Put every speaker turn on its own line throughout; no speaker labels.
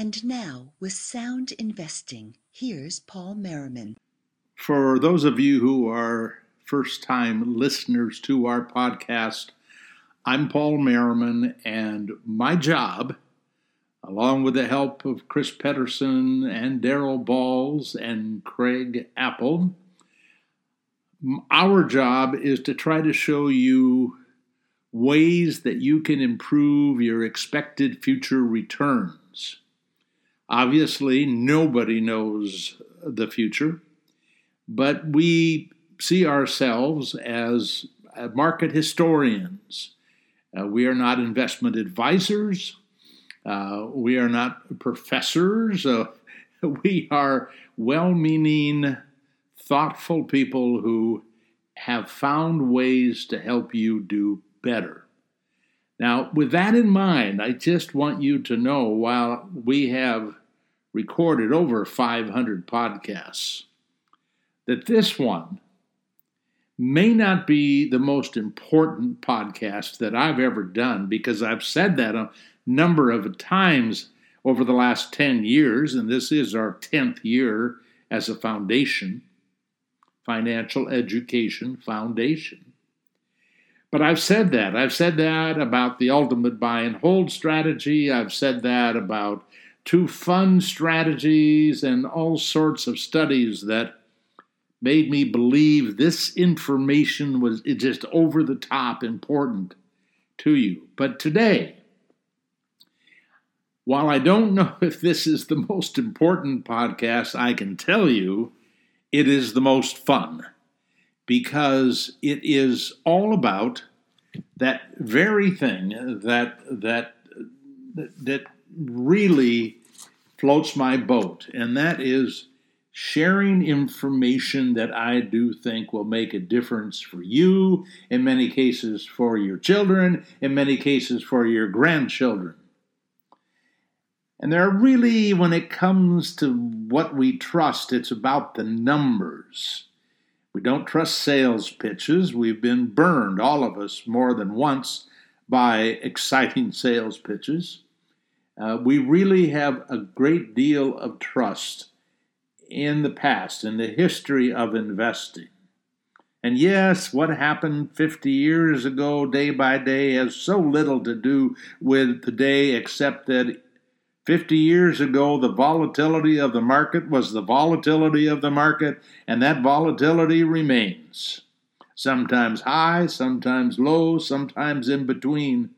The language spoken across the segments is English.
And now, with sound investing, here's Paul Merriman.
For those of you who are first time listeners to our podcast, I'm Paul Merriman, and my job, along with the help of Chris Pedersen and Daryl Bahls and Craig Apple, our job is to try to show you ways that you can improve your expected future returns. Obviously, nobody knows the future, but we see ourselves as market historians. Uh, we are not investment advisors. Uh, we are not professors. Uh, we are well meaning, thoughtful people who have found ways to help you do better. Now, with that in mind, I just want you to know while we have recorded over 500 podcasts, that this one may not be the most important podcast that I've ever done because I've said that a number of times over the last 10 years, and this is our 10th year as a foundation, Financial Education Foundation. But I've said that. I've said that about the ultimate buy and hold strategy. I've said that about two fund strategies and all sorts of studies that made me believe this information was just over the top important to you. But today, while I don't know if this is the most important podcast, I can tell you it is the most fun because it is all about that very thing that that that really floats my boat, and that is sharing information that I do think will make a difference for you, in many cases for your children, in many cases for your grandchildren. And there are really, when it comes to what we trust, it's about the numbers. We don't trust sales pitches. We've been burned, all of us, more than once by exciting sales pitches. Uh, we really have a great deal of trust in the past, in the history of investing. And yes, what happened 50 years ago, day by day, has so little to do with today, except that 50 years ago, the volatility of the market was the volatility of the market, and that volatility remains. Sometimes high, sometimes low, sometimes in between.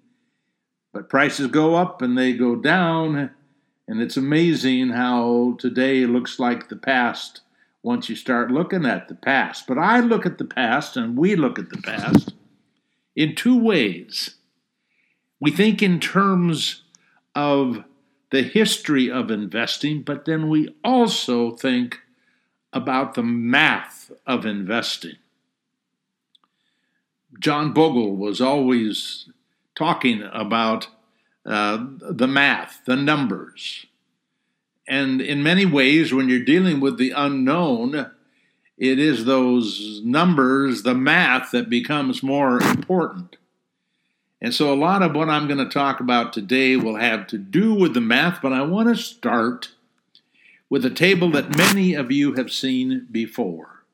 But prices go up and they go down, and it's amazing how today looks like the past once you start looking at the past. But I look at the past, and we look at the past in two ways. We think in terms of the history of investing, but then we also think about the math of investing. John Bogle was always talking about uh, the math, the numbers. And in many ways, when you're dealing with the unknown, it is those numbers, the math, that becomes more important. And so a lot of what I'm going to talk about today will have to do with the math, but I want to start with a table that many of you have seen before.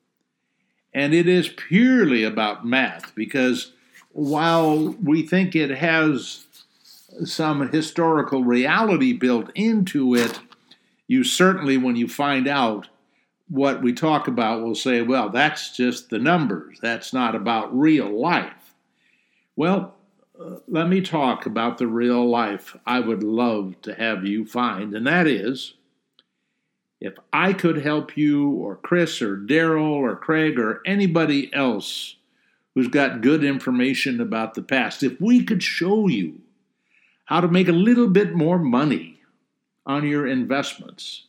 And it is purely about math because while we think it has some historical reality built into it, you certainly, when you find out what we talk about, will say, well, that's just the numbers. That's not about real life. Well, uh, let me talk about the real life I would love to have you find, and that is if I could help you, or Chris, or Daryl, or Craig, or anybody else who's got good information about the past, if we could show you how to make a little bit more money on your investments.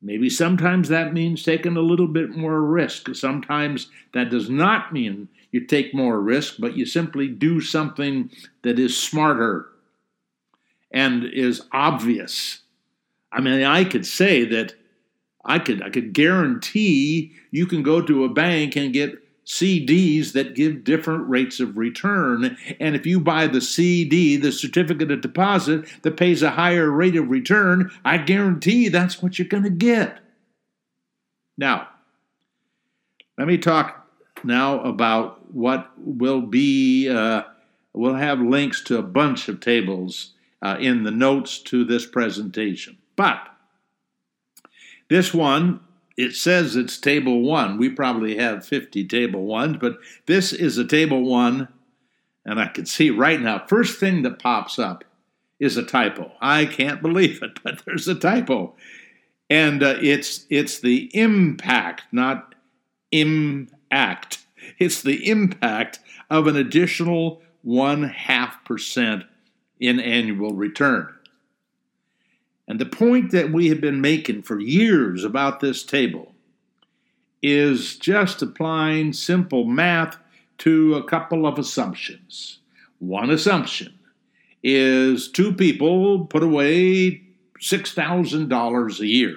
Maybe sometimes that means taking a little bit more risk. Sometimes that does not mean you take more risk, but you simply do something that is smarter and is obvious. I mean, I could say that I could I could guarantee you can go to a bank and get CDs that give different rates of return. And if you buy the CD, the certificate of deposit, that pays a higher rate of return, I guarantee that's what you're going to get. Now, let me talk now about what will be, uh, we'll have links to a bunch of tables uh, in the notes to this presentation. But this one it says it's table one. We probably have 50 table ones, but this is a table one. And I can see right now, first thing that pops up is a typo. I can't believe it, but there's a typo. And uh, it's, it's the impact, not impact. It's the impact of an additional one half percent in annual return. And the point that we have been making for years about this table is just applying simple math to a couple of assumptions. One assumption is two people put away $6,000 a year.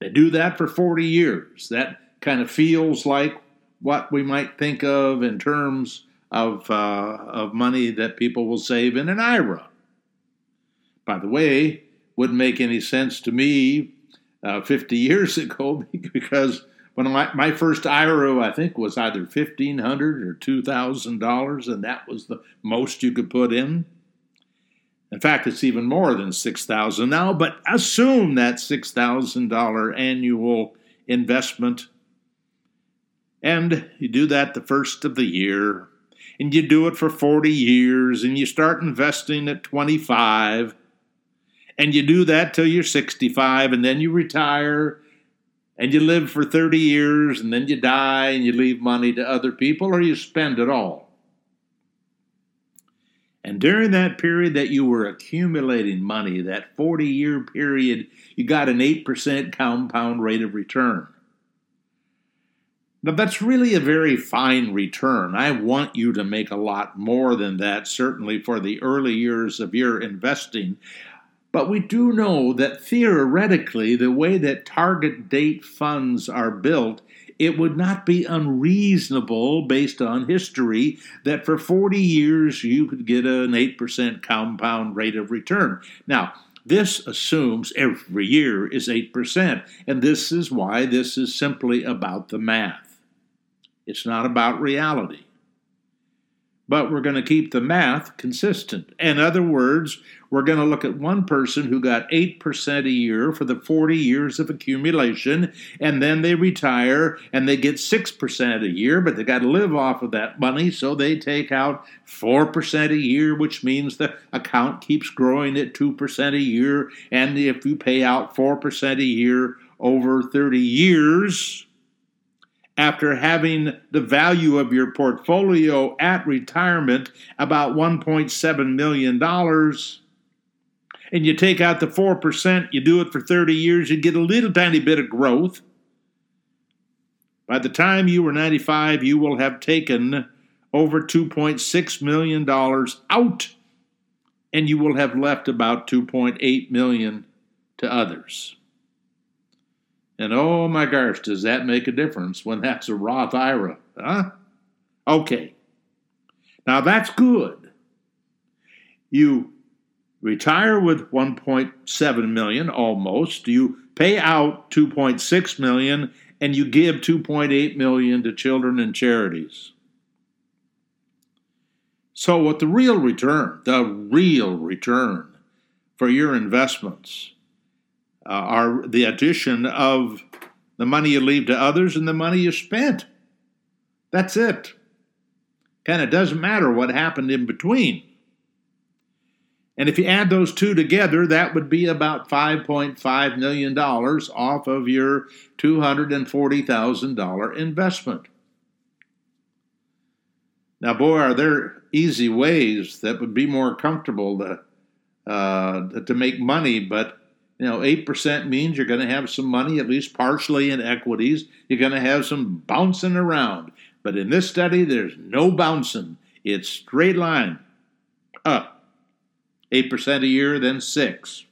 They do that for 40 years. That kind of feels like what we might think of in terms of, uh, of money that people will save in an IRA. By the way, wouldn't make any sense to me uh, 50 years ago because when my, my first IRA, I think, was either 1,500 or $2,000, and that was the most you could put in. In fact, it's even more than 6000 now, but assume that $6,000 annual investment. And you do that the first of the year, and you do it for 40 years, and you start investing at 25 and you do that till you're 65 and then you retire and you live for 30 years and then you die and you leave money to other people or you spend it all. And during that period that you were accumulating money, that 40 year period, you got an 8% compound rate of return. Now, that's really a very fine return. I want you to make a lot more than that, certainly for the early years of your investing. But we do know that theoretically, the way that target date funds are built, it would not be unreasonable based on history that for 40 years you could get an 8% compound rate of return. Now, this assumes every year is 8%, and this is why this is simply about the math. It's not about reality but we're going to keep the math consistent. In other words, we're going to look at one person who got 8% a year for the 40 years of accumulation, and then they retire and they get 6% a year, but they got to live off of that money, so they take out 4% a year, which means the account keeps growing at 2% a year. And if you pay out 4% a year over 30 years, after having the value of your portfolio at retirement about $1.7 million, and you take out the 4%, you do it for 30 years, you get a little tiny bit of growth. By the time you were 95, you will have taken over $2.6 million out, and you will have left about $2.8 million to others. And oh my gosh, does that make a difference when that's a Roth IRA? Huh? Okay. Now that's good. You retire with 1.7 million almost. You pay out 2.6 million and you give 2.8 million to children and charities. So what the real return, the real return for your investments uh, are the addition of the money you leave to others and the money you spent. That's it. Kind of doesn't matter what happened in between. And if you add those two together, that would be about $5.5 million off of your $240,000 investment. Now, boy, are there easy ways that would be more comfortable to, uh, to make money, but you know, 8% means you're going to have some money, at least partially in equities. You're going to have some bouncing around. But in this study, there's no bouncing. It's straight line up. 8% a year, then 6.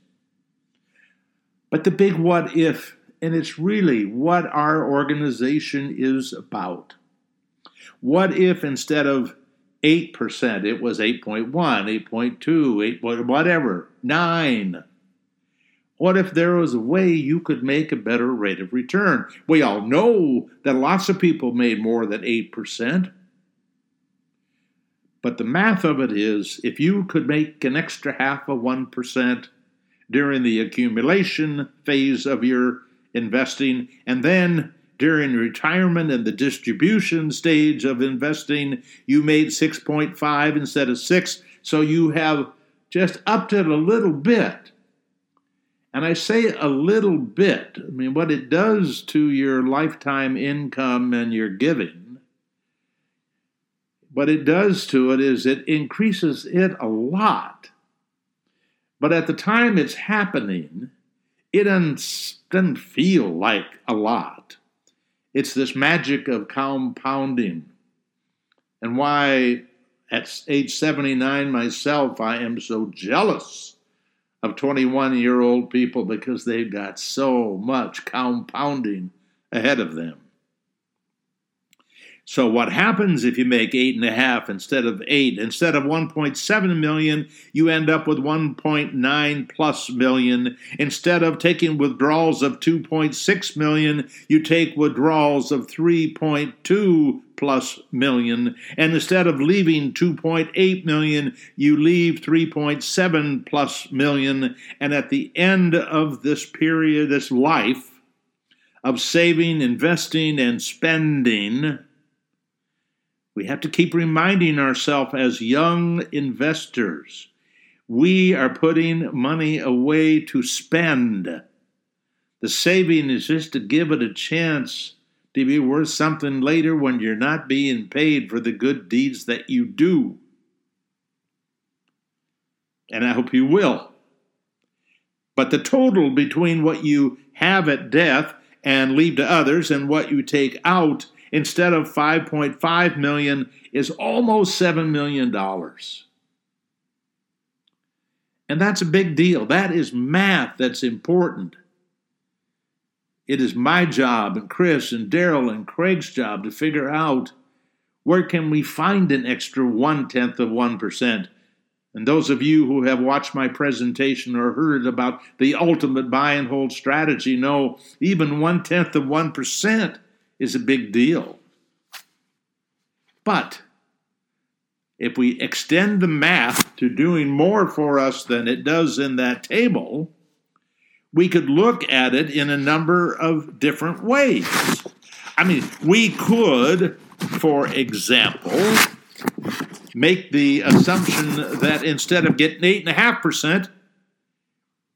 But the big what if, and it's really what our organization is about. What if instead of 8%, it was 8.1, 8.2, 8, whatever, 9? What if there was a way you could make a better rate of return? We all know that lots of people made more than 8%. But the math of it is if you could make an extra half of 1% during the accumulation phase of your investing, and then during retirement and the distribution stage of investing, you made 6.5 instead of 6, so you have just upped it a little bit and I say a little bit. I mean, what it does to your lifetime income and your giving, what it does to it is it increases it a lot. But at the time it's happening, it doesn't feel like a lot. It's this magic of compounding. And why, at age 79 myself, I am so jealous of 21 year old people because they've got so much compounding ahead of them. So what happens if you make eight and a half instead of eight? Instead of 1.7 million, you end up with 1.9 plus million. Instead of taking withdrawals of 2.6 million, you take withdrawals of 3.2 plus million. And instead of leaving 2.8 million, you leave 3.7 plus million. And at the end of this period, this life of saving, investing, and spending, we have to keep reminding ourselves as young investors we are putting money away to spend. The saving is just to give it a chance to be worth something later when you're not being paid for the good deeds that you do. And I hope you will. But the total between what you have at death and leave to others and what you take out instead of 5.5 million is almost 7 million dollars. And that's a big deal. That is math that's important. It is my job and Chris and Daryl and Craig's job to figure out where can we find an extra one tenth of one percent. And those of you who have watched my presentation or heard about the ultimate buy and hold strategy know even one tenth of one percent is a big deal. But if we extend the math to doing more for us than it does in that table, we could look at it in a number of different ways. I mean, we could, for example, make the assumption that instead of getting 8.5%,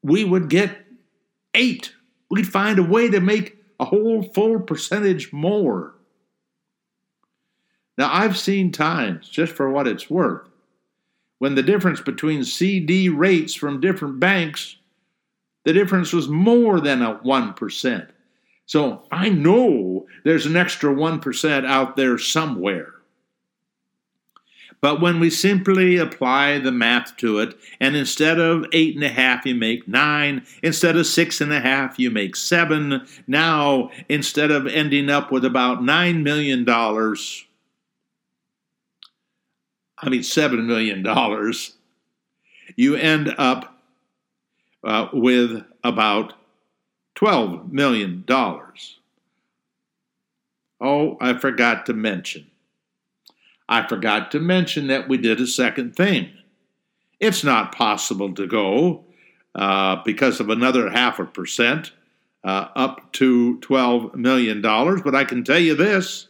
we would get 8. We'd find a way to make a whole full percentage more. Now, I've seen times, just for what it's worth, when the difference between CD rates from different banks, the difference was more than a 1%. So I know there's an extra 1% out there somewhere. But when we simply apply the math to it, and instead of eight and a half, you make nine, instead of six and a half, you make seven. Now, instead of ending up with about nine million dollars, I mean seven million dollars, you end up uh, with about twelve million dollars. Oh, I forgot to mention I forgot to mention that we did a second thing. It's not possible to go uh, because of another half a percent uh, up to $12 million, but I can tell you this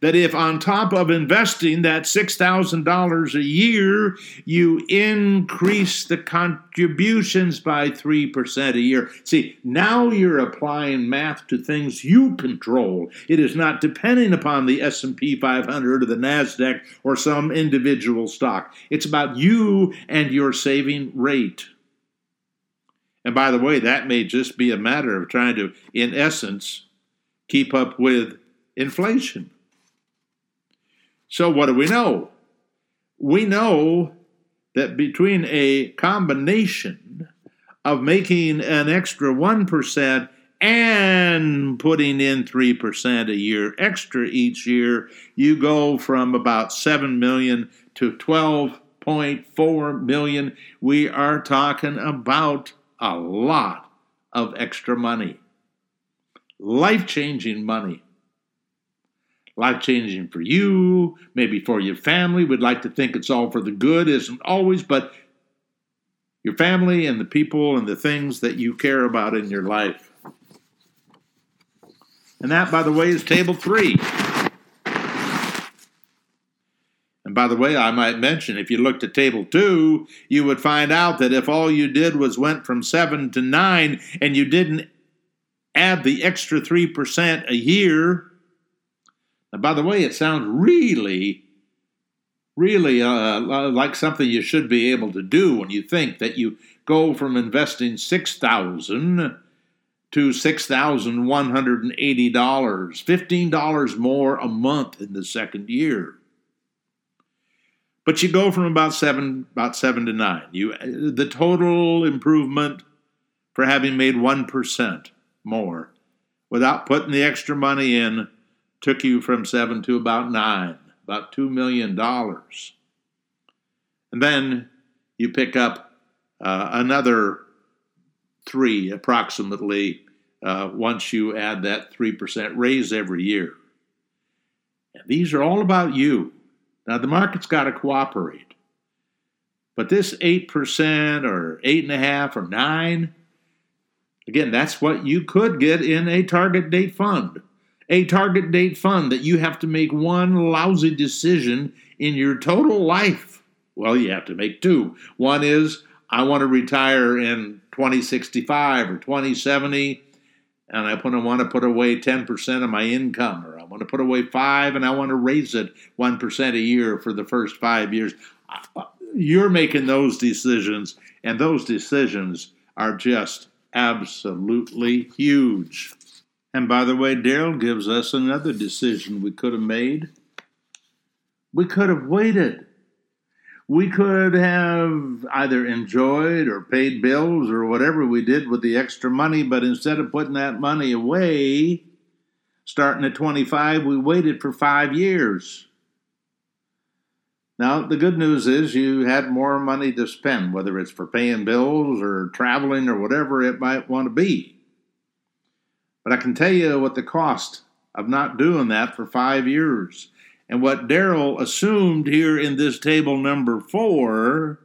that if on top of investing that $6,000 a year, you increase the contributions by 3% a year. See, now you're applying math to things you control. It is not depending upon the S&P 500 or the Nasdaq or some individual stock. It's about you and your saving rate. And by the way, that may just be a matter of trying to, in essence, keep up with inflation. So, what do we know? We know that between a combination of making an extra 1% and putting in 3% a year extra each year, you go from about 7 million to 12.4 million. We are talking about a lot of extra money. Life changing money. Life changing for you, maybe for your family. We'd like to think it's all for the good, isn't always, but your family and the people and the things that you care about in your life. And that, by the way, is table three. And by the way, I might mention if you looked at table two, you would find out that if all you did was went from seven to nine and you didn't add the extra 3% a year, and by the way, it sounds really, really uh, like something you should be able to do when you think that you go from investing 6000 to $6,180, $15 more a month in the second year. But you go from about seven, about seven to nine. You, the total improvement for having made one percent more without putting the extra money in took you from seven to about nine, about two million dollars. And then you pick up uh, another three approximately uh, once you add that 3% raise every year. And these are all about you. Now, the market's got to cooperate. But this 8% or 8.5 or 9, again, that's what you could get in a target date fund. A target date fund that you have to make one lousy decision in your total life. Well, you have to make two. One is, I want to retire in 2065 or 2070 and I put, I want to put away 10% of my income, or I want to put away five and I want to raise it 1% a year for the first five years. Uh, you're making those decisions, and those decisions are just absolutely huge. And by the way, Daryl gives us another decision we could have made. We could have waited we could have either enjoyed or paid bills or whatever we did with the extra money, but instead of putting that money away, starting at 25, we waited for five years. Now, the good news is you had more money to spend, whether it's for paying bills or traveling or whatever it might want to be. But I can tell you what the cost of not doing that for five years. And what Daryl assumed here in this table number four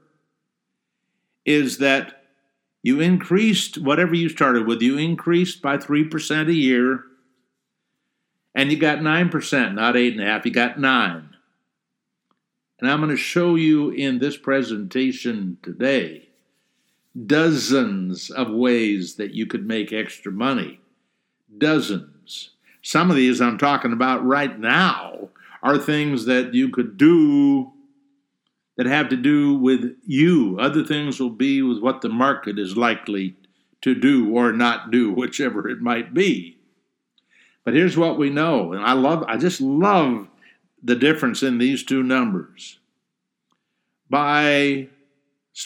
is that you increased whatever you started with, you increased by 3% a year, and you got 9%, not 8.5, you got 9 And I'm going to show you in this presentation today dozens of ways that you could make extra money. Dozens. Some of these I'm talking about right now are things that you could do that have to do with you. Other things will be with what the market is likely to do or not do, whichever it might be. But here's what we know, and I love I just love the difference in these two numbers. By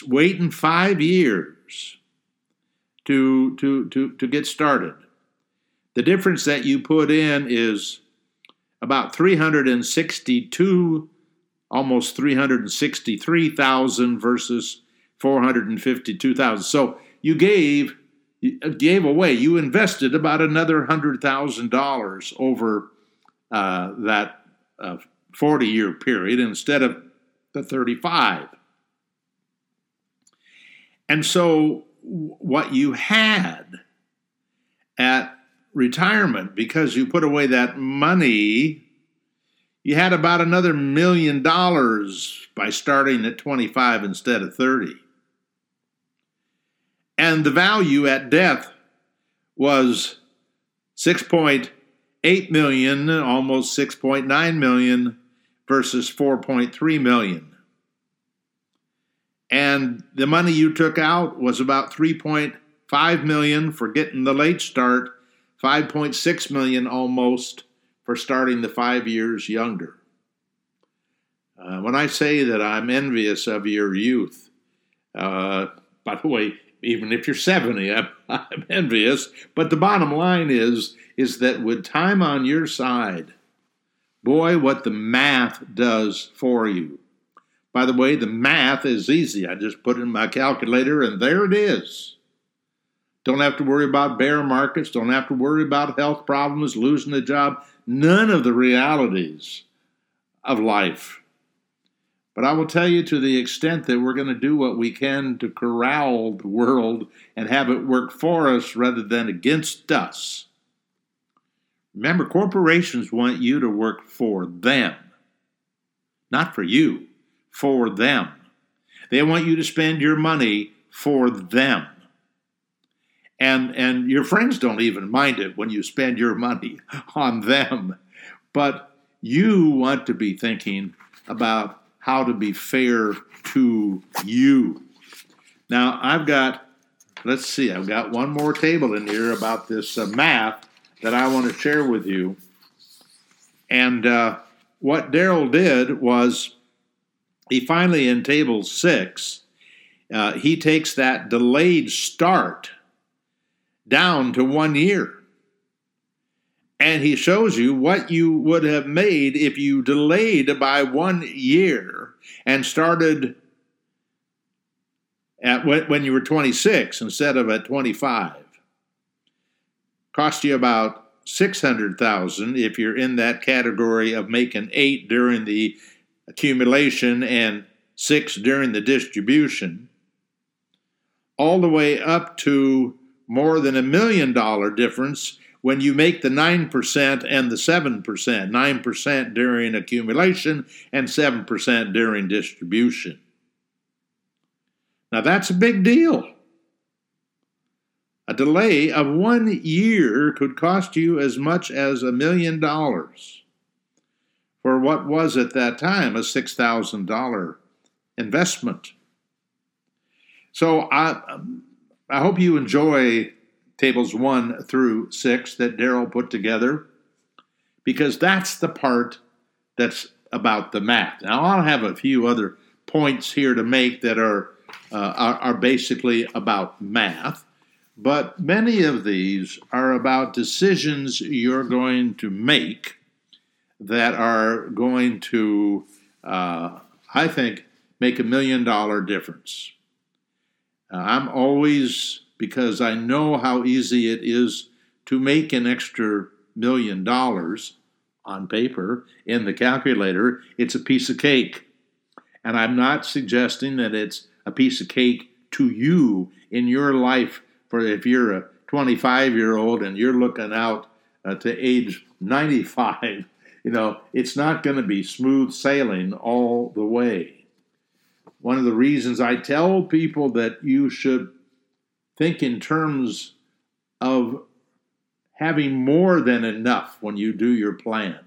waiting 5 years to to to to get started. The difference that you put in is about 362, almost 363,000 versus 452,000. So you gave gave away, you invested about another hundred thousand dollars over uh, that uh, 40 year period instead of the 35. And so what you had at retirement because you put away that money. You had about another million dollars by starting at 25 instead of 30. And the value at death was 6.8 million, almost 6.9 million versus 4.3 million. And the money you took out was about 3.5 million for getting the late start 5.6 million almost for starting the five years younger. Uh, when I say that I'm envious of your youth, uh, by the way, even if you're 70, I'm, I'm envious. But the bottom line is, is that with time on your side, boy, what the math does for you. By the way, the math is easy. I just put in my calculator and there it is. Don't have to worry about bear markets, don't have to worry about health problems, losing a job, none of the realities of life. But I will tell you to the extent that we're going to do what we can to corral the world and have it work for us rather than against us. Remember, corporations want you to work for them, not for you, for them. They want you to spend your money for them. And, and your friends don't even mind it when you spend your money on them. But you want to be thinking about how to be fair to you. Now, I've got, let's see, I've got one more table in here about this uh, math that I want to share with you. And uh, what Daryl did was he finally, in table six, uh, he takes that delayed start down to one year. And he shows you what you would have made if you delayed by one year and started at when you were 26 instead of at 25. Cost you about 600,000 if you're in that category of making 8 during the accumulation and 6 during the distribution. All the way up to more than a million dollar difference when you make the 9% and the 7%, 9% during accumulation and 7% during distribution. Now that's a big deal. A delay of one year could cost you as much as a million dollars for what was at that time a $6,000 investment. So I, I hope you enjoy tables one through six that Daryl put together because that's the part that's about the math. Now, I'll have a few other points here to make that are, uh, are, are basically about math, but many of these are about decisions you're going to make that are going to, uh, I think, make a million dollar difference. Uh, I'm always, because I know how easy it is to make an extra million dollars on paper in the calculator, it's a piece of cake. And I'm not suggesting that it's a piece of cake to you in your life for if you're a 25 year old and you're looking out uh, to age 95 you know it's not going to be smooth sailing all the way one of the reasons I tell people that you should think in terms of having more than enough when you do your plan.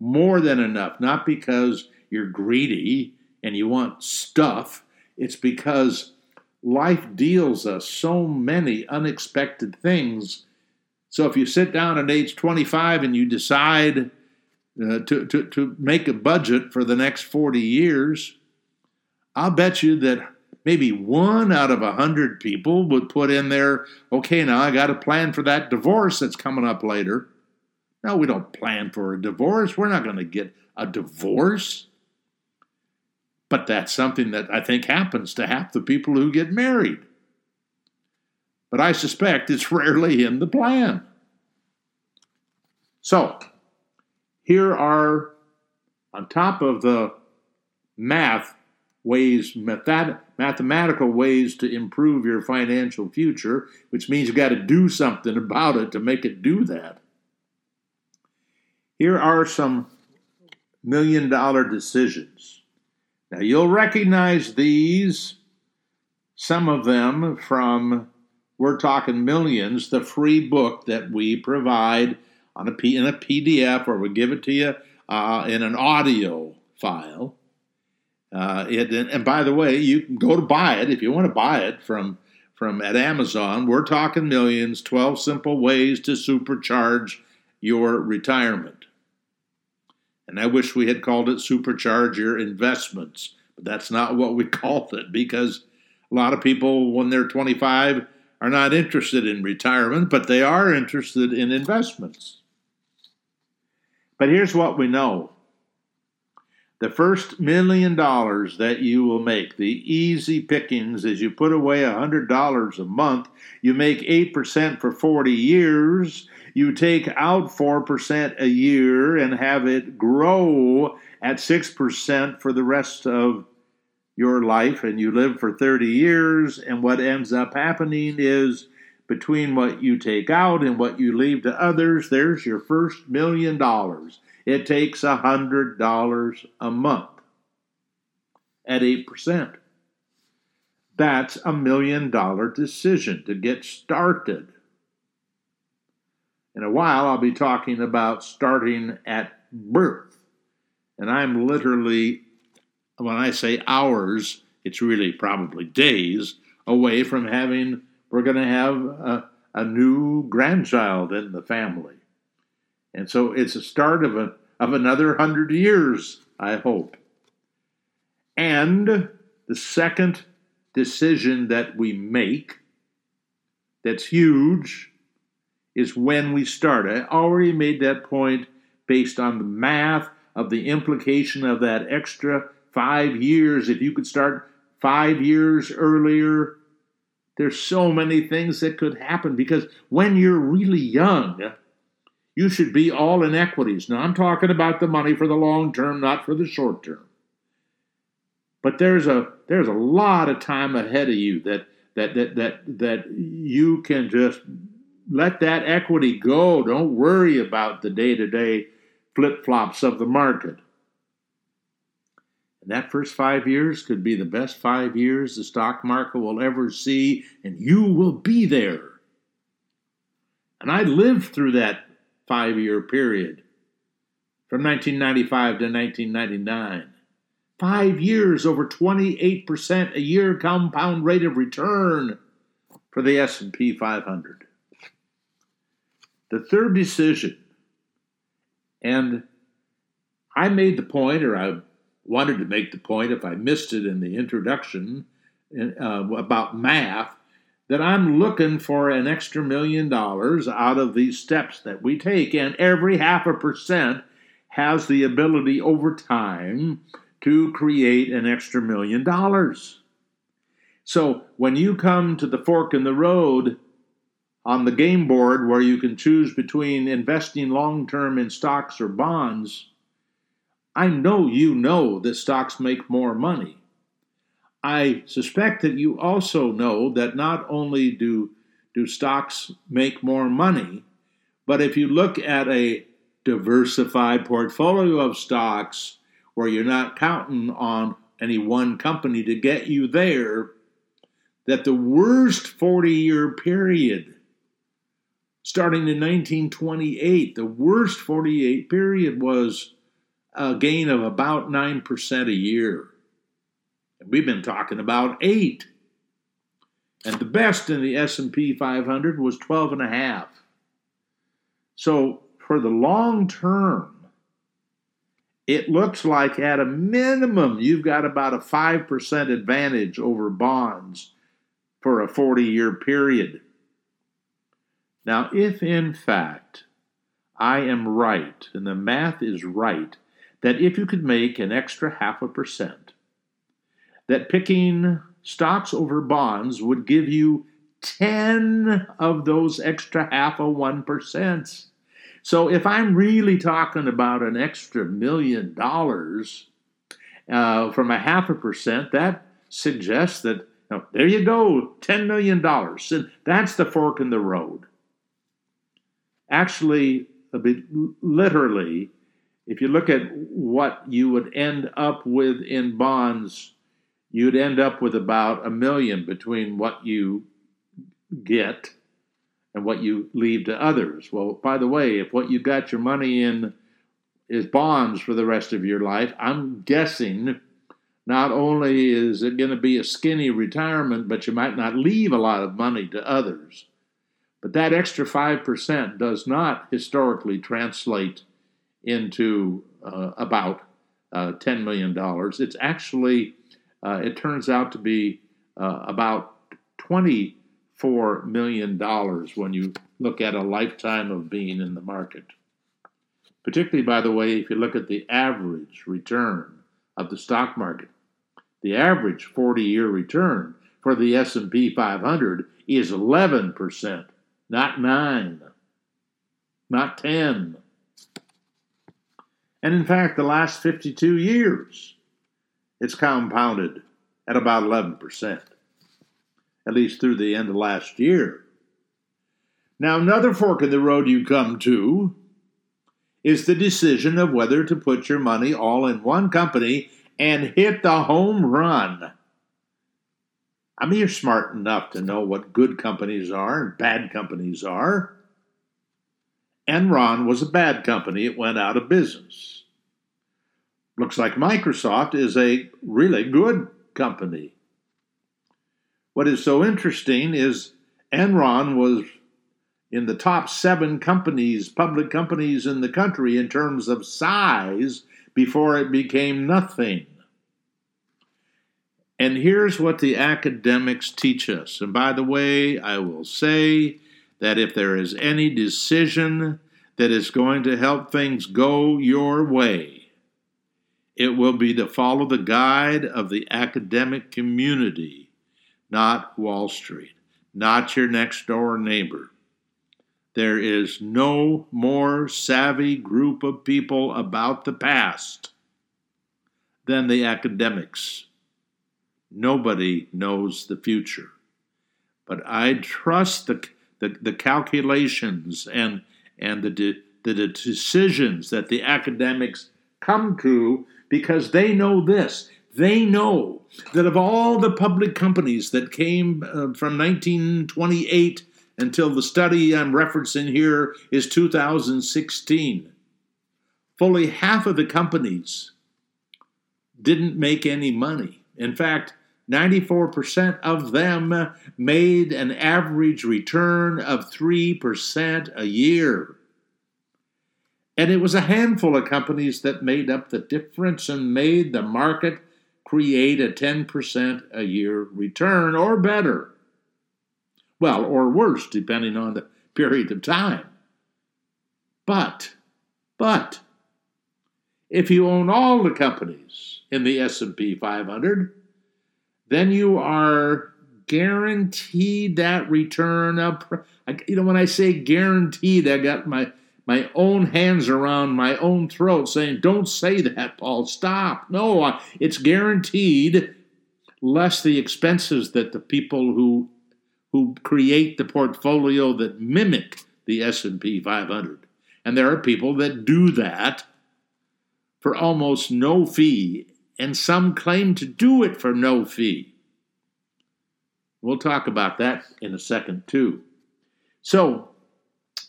More than enough, not because you're greedy and you want stuff, it's because life deals us so many unexpected things. So if you sit down at age 25 and you decide uh, to, to, to make a budget for the next 40 years, I'll bet you that maybe one out of a hundred people would put in there, okay, now I got a plan for that divorce that's coming up later. No, we don't plan for a divorce. We're not going to get a divorce. But that's something that I think happens to half the people who get married. But I suspect it's rarely in the plan. So, here are, on top of the math ways, method, mathematical ways to improve your financial future, which means you've got to do something about it to make it do that. Here are some million dollar decisions. Now, you'll recognize these, some of them from We're Talking Millions, the free book that we provide on a in a PDF or we give it to you uh, in an audio file. Uh, it, and, by the way, you can go to buy it if you want to buy it from from at Amazon. We're talking millions. Twelve simple ways to supercharge your retirement. And I wish we had called it supercharge your investments, but that's not what we called it because A lot of people, when they're 25, are not interested in retirement, but they are interested in investments. But here's what we know the first million dollars that you will make, the easy pickings, as you put away $100 a month, you make 8% for 40 years. You take out 4% a year and have it grow at 6% for the rest of your life, and you live for 30 years. And what ends up happening is between what you take out and what you leave to others, there's your first million dollars. It takes $100 a month at 8%. That's a million dollar decision to get started. In a while, I'll be talking about starting at birth. And I'm literally, when I say hours, it's really probably days away from having, we're going to have a, a new grandchild in the family. And so it's a start of, a, of another hundred years, I hope. And the second decision that we make that's huge is when we start. I already made that point based on the math of the implication of that extra five years. If you could start five years earlier, there's so many things that could happen because when you're really young, you should be all in equities. Now, I'm talking about the money for the long term, not for the short term. But there's a there's a lot of time ahead of you that that that that that you can just let that equity go. Don't worry about the day-to-day flip-flops of the market. And that first five years could be the best five years the stock market will ever see, and you will be there. And I lived through that five year period from 1995 to 1999. Five years, over 28% a year compound rate of return for the S&P 500. The third decision, and I made the point, or I wanted to make the point if I missed it in the introduction uh, about math, that I'm looking for an extra million dollars out of these steps that we take. And every half a percent has the ability over time to create an extra million dollars. So when you come to the fork in the road on the game board where you can choose between investing long term in stocks or bonds, I know you know that stocks make more money. I suspect that you also know that not only do, do stocks make more money, but if you look at a diversified portfolio of stocks where you're not counting on any one company to get you there, that the worst 40 year period, starting in 1928, the worst 48 period was a gain of about 9% a year. We've been talking about eight. And the best in the S&P 500 was 12 and a half. So for the long term, it looks like at a minimum you've got about a 5% advantage over bonds for a 40 year period. Now, if in fact I am right, and the math is right, that if you could make an extra half a percent that picking stocks over bonds would give you 10 of those extra half of 1%. So if I'm really talking about an extra million dollars uh, from a half a percent, that suggests that you know, there you go, $10 million. And that's the fork in the road. Actually, a bit literally, if you look at what you would end up with in bonds you'd end up with about a million between what you get and what you leave to others. Well, by the way, if what you got your money in is bonds for the rest of your life, I'm guessing not only is it going to be a skinny retirement, but you might not leave a lot of money to others. But that extra 5% does not historically translate into uh, about uh, $10 million. It's actually uh, it turns out to be uh, about $24 million when you look at a lifetime of being in the market. Particularly, by the way, if you look at the average return of the stock market, the average 40-year return for the S&P 500 is 11%, not 9, not 10. And in fact, the last 52 years, it's compounded at about 11%, at least through the end of last year. Now, another fork in the road you come to is the decision of whether to put your money all in one company and hit the home run. I mean, you're smart enough to know what good companies are and bad companies are. Enron was a bad company, it went out of business. Looks like Microsoft is a really good company. What is so interesting is Enron was in the top seven companies, public companies in the country in terms of size before it became nothing. And here's what the academics teach us. And by the way, I will say that if there is any decision that is going to help things go your way, it will be to follow the guide of the academic community, not Wall Street, not your next door neighbor. There is no more savvy group of people about the past than the academics. Nobody knows the future. But I trust the, the, the calculations and, and the, de, the decisions that the academics come to because they know this. They know that of all the public companies that came uh, from 1928 until the study I'm referencing here is 2016, fully half of the companies didn't make any money. In fact, 94% of them made an average return of 3% a year. And it was a handful of companies that made up the difference and made the market create a 10% a year return or better. Well, or worse, depending on the period of time. But, but, if you own all the companies in the S&P 500, then you are guaranteed that return of you know when I say guaranteed I got my my own hands around my own throat saying, Don't say that, Paul, stop. No, it's guaranteed, less the expenses that the people who, who create the portfolio that mimic the S&P 500. And there are people that do that for almost no fee, and some claim to do it for no fee. We'll talk about that in a second, too. So,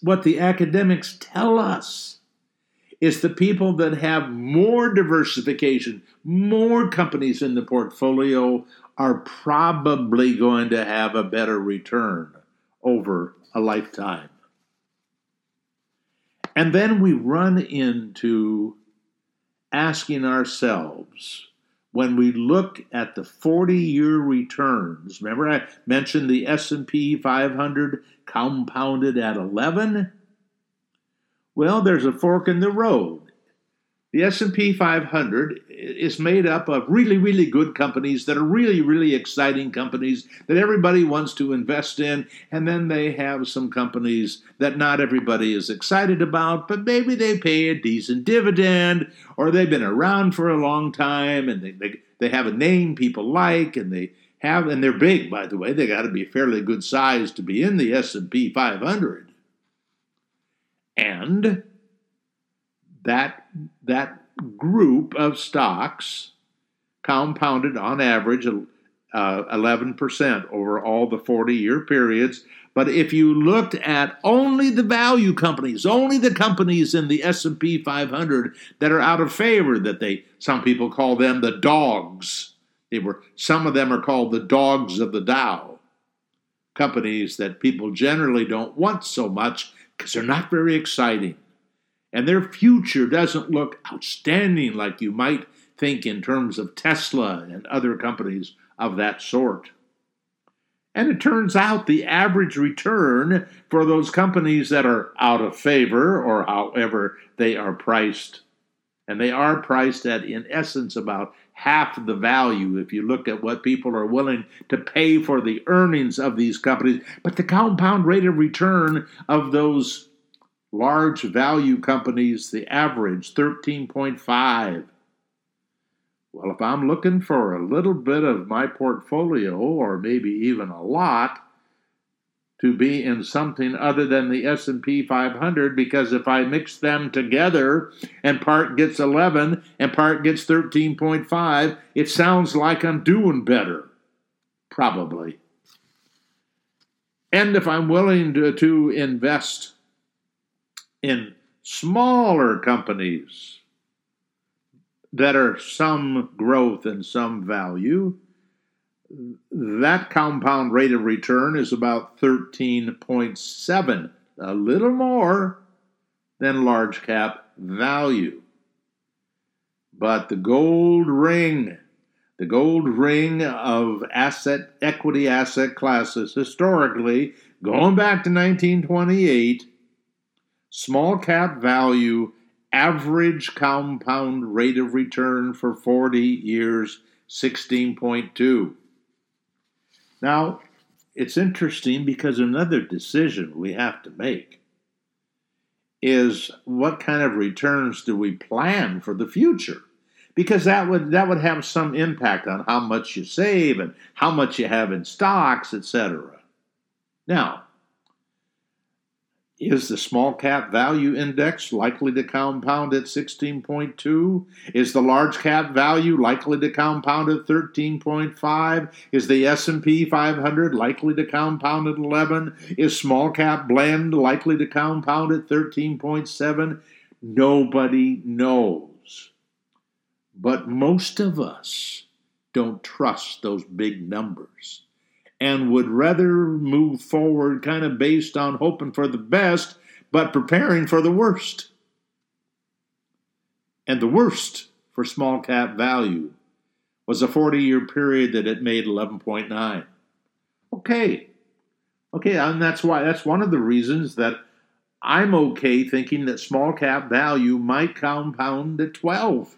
what the academics tell us is the people that have more diversification, more companies in the portfolio are probably going to have a better return over a lifetime. And then we run into asking ourselves when we look at the 40-year returns. Remember I mentioned the S&P 500 compounded at 11? Well, there's a fork in the road. The S&P 500 is made up of really really good companies that are really really exciting companies that everybody wants to invest in and then they have some companies that not everybody is excited about but maybe they pay a decent dividend or they've been around for a long time and they, they, they have a name people like and they have and they're big by the way. They got to be fairly good size to be in the S&P 500 and that that group of stocks compounded on average uh, 11% over all the 40 year periods. But if you looked at only the value companies only the companies in the S&P 500 that are out of favor that they some people call them the dogs they were some of them are called the dogs of the Dow companies that people generally don't want so much because they're not very exciting and their future doesn't look outstanding like you might think in terms of Tesla and other companies of that sort. And it turns out the average return for those companies that are out of favor or however they are priced, and they are priced at, in essence, about half the value if you look at what people are willing to pay for the earnings of these companies. But the compound rate of return of those large value companies, the average 13.5. Well, if I'm looking for a little bit of my portfolio, or maybe even a lot, to be in something other than the S&P 500 because if I mix them together and part gets 11 and part gets 13.5, it sounds like I'm doing better. Probably. And if I'm willing to, to invest in smaller companies, that are some growth and some value, that compound rate of return is about 13.7, a little more than large cap value. But the gold ring, the gold ring of asset equity asset classes historically, going back to 1928, small cap value average compound rate of return for 40 years 16.2. Now, it's interesting because another decision we have to make is what kind of returns do we plan for the future? Because that would that would have some impact on how much you save and how much you have in stocks, etc. Now, is the small cap value index likely to compound at 16.2? Is the large cap value likely to compound at 13.5? Is the S&P 500 likely to compound at 11? Is small cap blend likely to compound at 13.7? Nobody knows. But most of us don't trust those big numbers and would rather move forward kind of based on hoping for the best, but preparing for the worst. And the worst for small cap value was a 40 year period that it made 11.9. Okay. Okay, and that's why that's one of the reasons that I'm okay thinking that small cap value might compound at 12.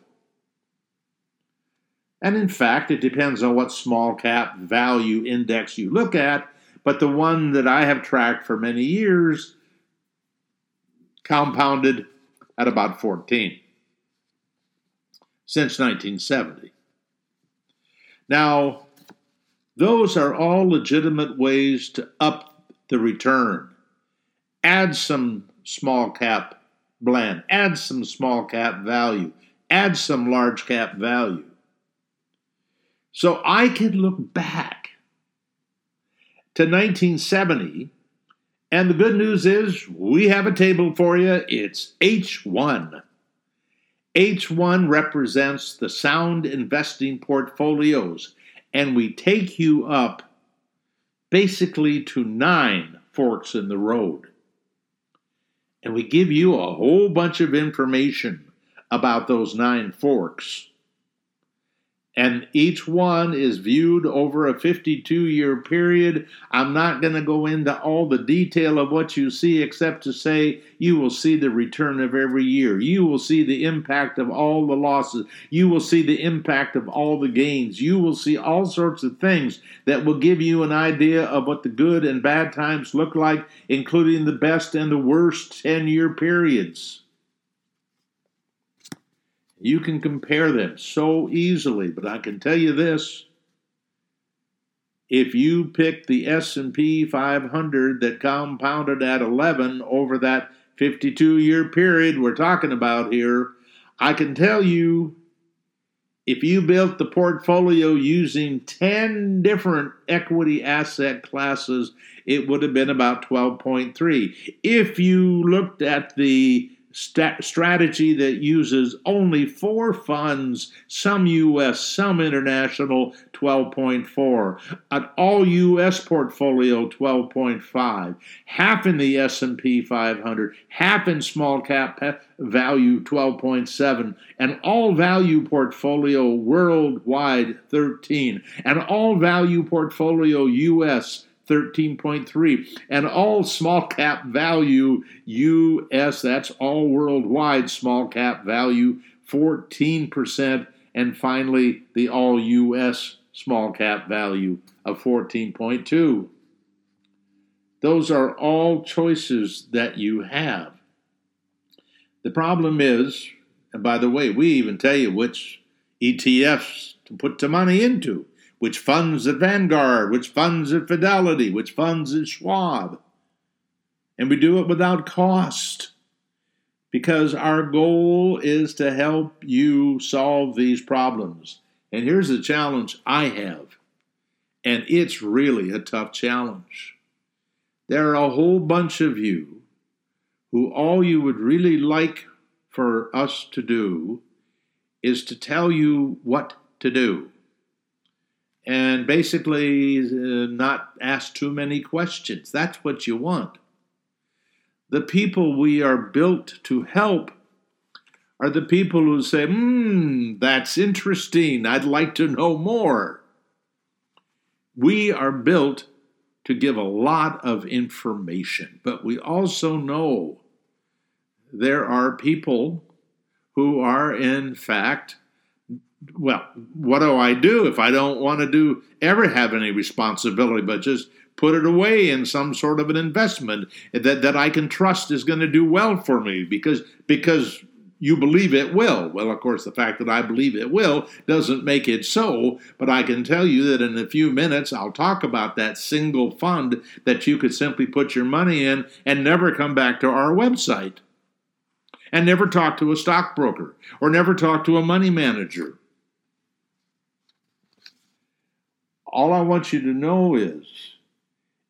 And in fact, it depends on what small cap value index you look at, but the one that I have tracked for many years compounded at about 14 since 1970. Now, those are all legitimate ways to up the return. Add some small cap blend, add some small cap value, add some large cap value. So I can look back to 1970, and the good news is we have a table for you. It's H1. H1 represents the sound investing portfolios, and we take you up basically to nine forks in the road. And we give you a whole bunch of information about those nine forks and each one is viewed over a 52 year period. I'm not going to go into all the detail of what you see except to say you will see the return of every year. You will see the impact of all the losses. You will see the impact of all the gains. You will see all sorts of things that will give you an idea of what the good and bad times look like, including the best and the worst 10 year periods. You can compare them so easily, but I can tell you this. If you pick the S&P 500 that compounded at 11 over that 52 year period we're talking about here, I can tell you if you built the portfolio using 10 different equity asset classes, it would have been about 12.3. If you looked at the st- strategy that uses only four funds, some US, some international, 12.4, an all US portfolio 12.5, half in the S&P 500, half in small cap value 12.7, an all value portfolio worldwide 13, an all value portfolio US 13.3 and all small cap value US that's all worldwide small cap value 14% and finally the all US small cap value of 14.2 those are all choices that you have. The problem is and by the way we even tell you which ETFs to put the money into which funds at Vanguard, which funds at Fidelity, which funds at Schwab. And we do it without cost because our goal is to help you solve these problems. And here's the challenge I have, and it's really a tough challenge. There are a whole bunch of you who all you would really like for us to do is to tell you what to do and basically uh, not ask too many questions. That's what you want. The people we are built to help are the people who say, hmm, that's interesting. I'd like to know more. We are built to give a lot of information, but we also know there are people who are, in fact, well, what do I do if I don't want to do ever have any responsibility, but just put it away in some sort of an investment that, that I can trust is going to do well for me because because you believe it will. Well, of course, the fact that I believe it will doesn't make it so, but I can tell you that in a few minutes I'll talk about that single fund that you could simply put your money in and never come back to our website. And never talk to a stockbroker or never talk to a money manager all I want you to know is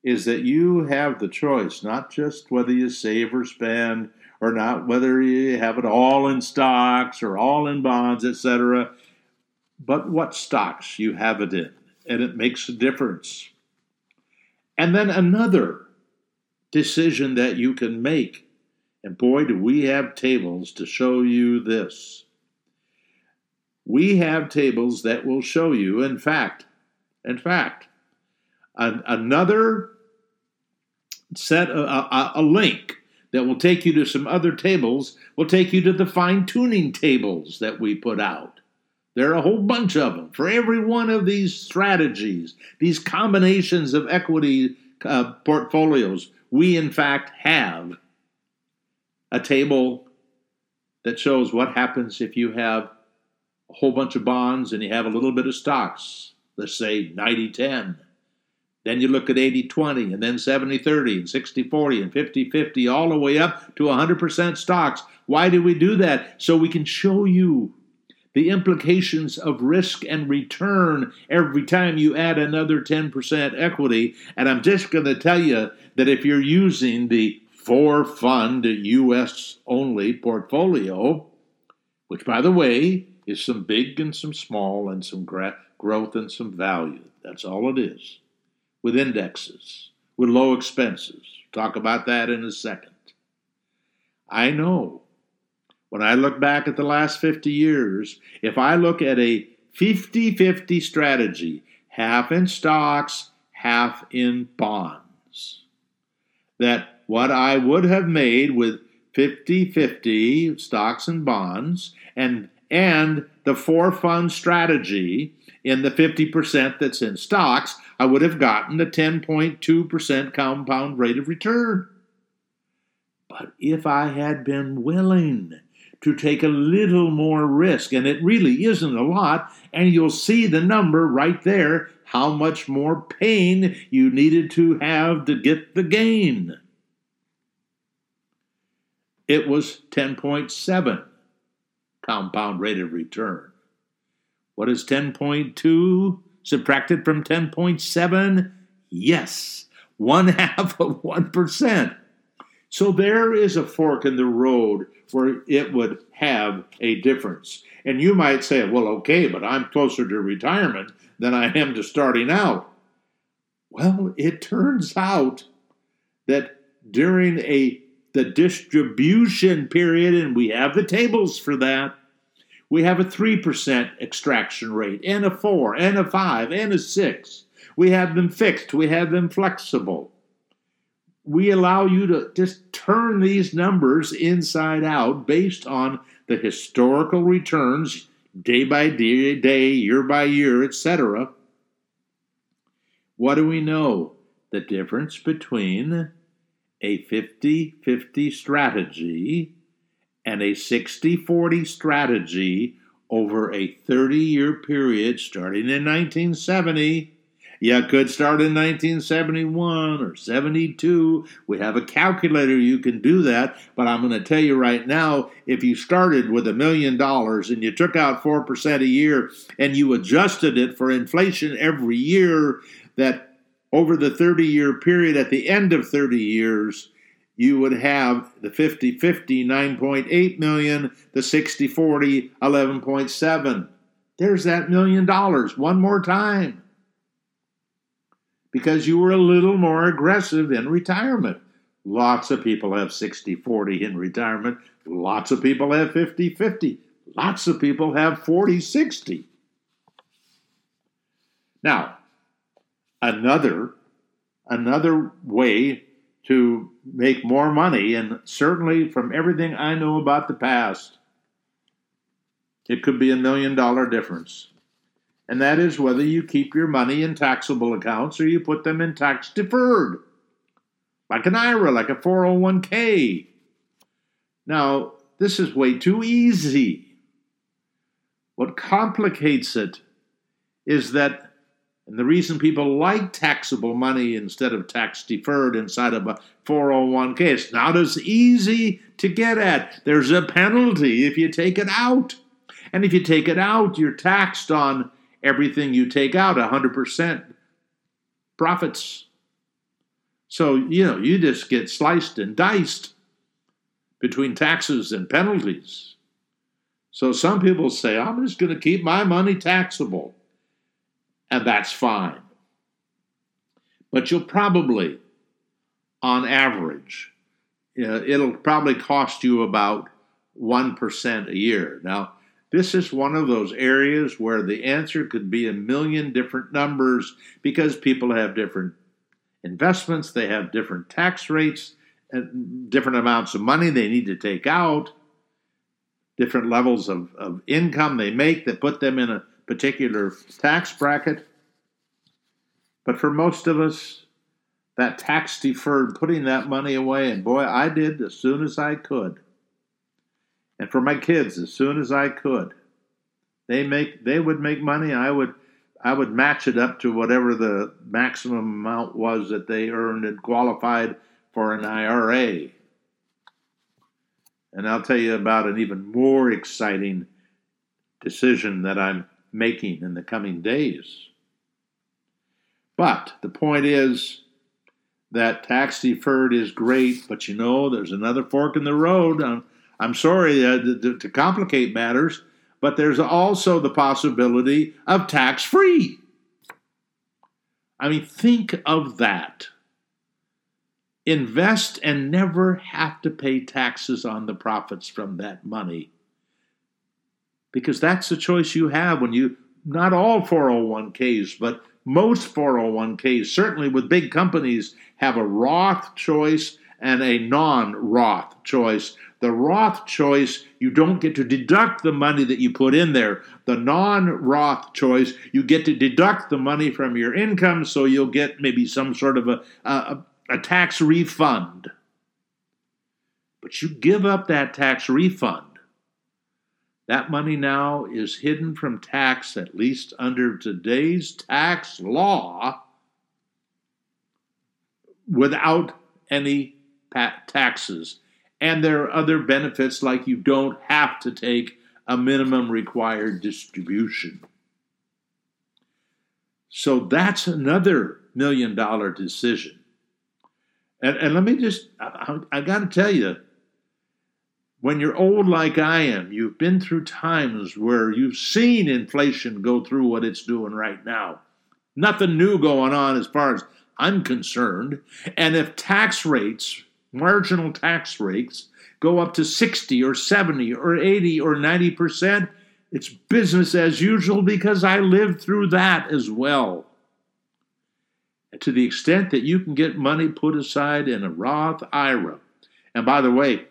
is that you have the choice, not just whether you save or spend, or not whether you have it all in stocks or all in bonds, etc., but what stocks you have it in, and it makes a difference. And then another decision that you can make, and boy, do we have tables to show you this. We have tables that will show you, in fact, in fact, an, another set a, a, a link that will take you to some other tables will take you to the fine tuning tables that we put out. There are a whole bunch of them for every one of these strategies, these combinations of equity uh, portfolios. We, in fact, have a table that shows what happens if you have a whole bunch of bonds and you have a little bit of stocks let's say 90 10. Then you look at 80 20, and then 70 30, and 60 40, and 50 50, all the way up to 100% stocks. Why do we do that? So we can show you the implications of risk and return every time you add another 10% equity. And I'm just going to tell you that if you're using the four fund US only portfolio, which by the way is some big and some small and some gra- growth and some value. That's all it is. With indexes, with low expenses. Talk about that in a second. I know when I look back at the last 50 years, if I look at a 50 50 strategy, half in stocks, half in bonds, that what I would have made with 50 50 stocks and bonds and and the four fund strategy in the 50% that's in stocks, I would have gotten a 10.2% compound rate of return. But if I had been willing to take a little more risk, and it really isn't a lot, and you'll see the number right there how much more pain you needed to have to get the gain. It was 10.7 compound rate of return. What is 10.2 subtracted from 10.7? Yes, one half of 1%. So there is a fork in the road where it would have a difference. And you might say, well, okay, but I'm closer to retirement than I am to starting out. Well, it turns out that during a the distribution period, and we have the tables for that, we have a 3% extraction rate, and a 4, and a 5, and a 6. We have them fixed, we have them flexible. We allow you to just turn these numbers inside out based on the historical returns, day by day, day year by year, etc. What do we know? The difference between a 50 50 strategy and a 60 40 strategy over a 30 year period starting in 1970. You could start in 1971 or 72. We have a calculator, you can do that. But I'm going to tell you right now if you started with a million dollars and you took out 4% a year and you adjusted it for inflation every year, that over the 30 year period, at the end of 30 years, you would have the 50 50 9.8 million, the 60 40 11.7. There's that million dollars one more time because you were a little more aggressive in retirement. Lots of people have 60 40 in retirement, lots of people have 50 50, lots of people have 40 60. Now, another another way to make more money and certainly from everything I know about the past it could be a million dollar difference. And that is whether you keep your money in taxable accounts or you put them in tax deferred like an IRA like a 401k now this is way too easy. What complicates it is that and the reason people like taxable money instead of tax deferred inside of a 401k, it's not as easy to get at. There's a penalty if you take it out. And if you take it out, you're taxed on everything you take out 100% profits. So, you know, you just get sliced and diced between taxes and penalties. So some people say, I'm just going to keep my money taxable and that's fine. But you'll probably, on average, it'll probably cost you about 1% a year. Now, this is one of those areas where the answer could be a million different numbers because people have different investments, they have different tax rates, and different amounts of money they need to take out, different levels of, of income they make that put them in a particular tax bracket. But for most of us, that tax deferred, putting that money away, and boy, I did as soon as I could. And for my kids, as soon as I could. They make they would make money, I would I would match it up to whatever the maximum amount was that they earned and qualified for an IRA. And I'll tell you about an even more exciting decision that I'm making in the coming days. But the point is that tax deferred is great, but you know, there's another fork in the road. I'm, I'm sorry uh, to, to complicate matters, but there's also the possibility of tax free. I mean, think of that. Invest and never have to pay taxes on the profits from that money because that's the choice you have when you not all 401ks, but most 401ks, certainly with big companies, have a Roth choice and a non Roth choice. The Roth choice, you don't get to deduct the money that you put in there. The non Roth choice, you get to deduct the money from your income, so you'll get maybe some sort of a, a, a tax refund. But you give up that tax refund that money now is hidden from tax, at least under today's tax law, without any taxes. And there are other benefits, like you don't have to take a minimum required distribution. So that's another million dollar decision. And, and let me just, I, I, I got to tell you, when you're old like I am, you've been through times where you've seen inflation go through what it's doing right now. Nothing new going on as far as I'm concerned. And if tax rates, marginal tax rates, go up to 60 or 70 or 80 or 90 percent, it's business as usual because I lived through that as well. And to the extent that you can get money put aside in a Roth IRA, and by the way,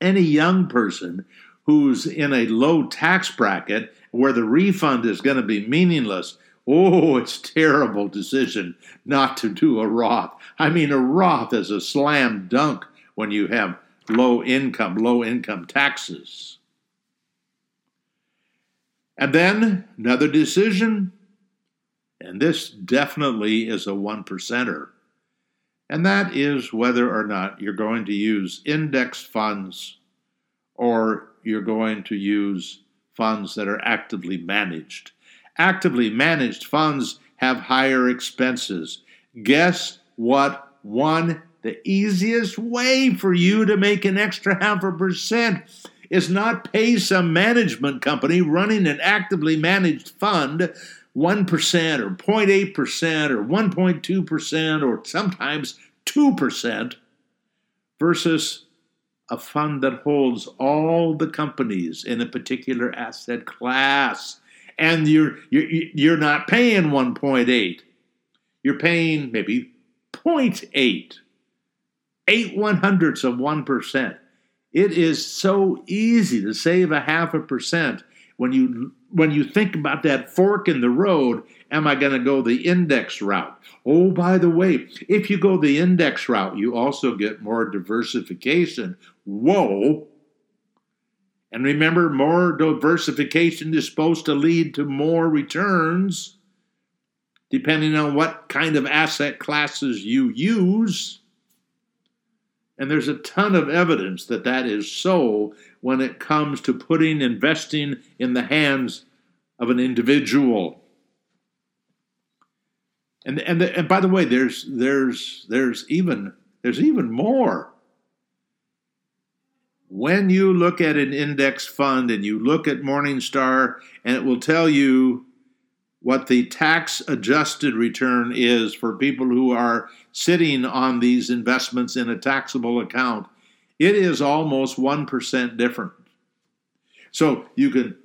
any young person who's in a low tax bracket where the refund is going to be meaningless, oh, it's terrible decision not to do a Roth. I mean, a Roth is a slam dunk when you have low income, low income taxes. And then another decision, and this definitely is a one percenter, and that is whether or not you're going to use index funds or you're going to use funds that are actively managed. Actively managed funds have higher expenses. Guess what? One, the easiest way for you to make an extra half a percent is not pay some management company running an actively managed fund 1% or 0.8% or 1.2% or sometimes 2% versus a fund that holds all the companies in a particular asset class. And you're you're you're not paying 1.8 you're paying maybe 0.8 8 one hundredths of 1% it is so easy to save a half a percent when you when you think about that fork in the road. Am I going to go the index route? Oh, by the way, if you go the index route, you also get more diversification. Whoa! And remember, more diversification is supposed to lead to more returns, depending on what kind of asset classes you use. And there's a ton of evidence that that is so when it comes to putting investing in the hands of an individual. And and the, and by the way, there's there's there's even there's even more. When you look at an index fund and you look at Morningstar, and it will tell you what the tax adjusted return is for people who are sitting on these investments in a taxable account, it is almost 1% different. So you can,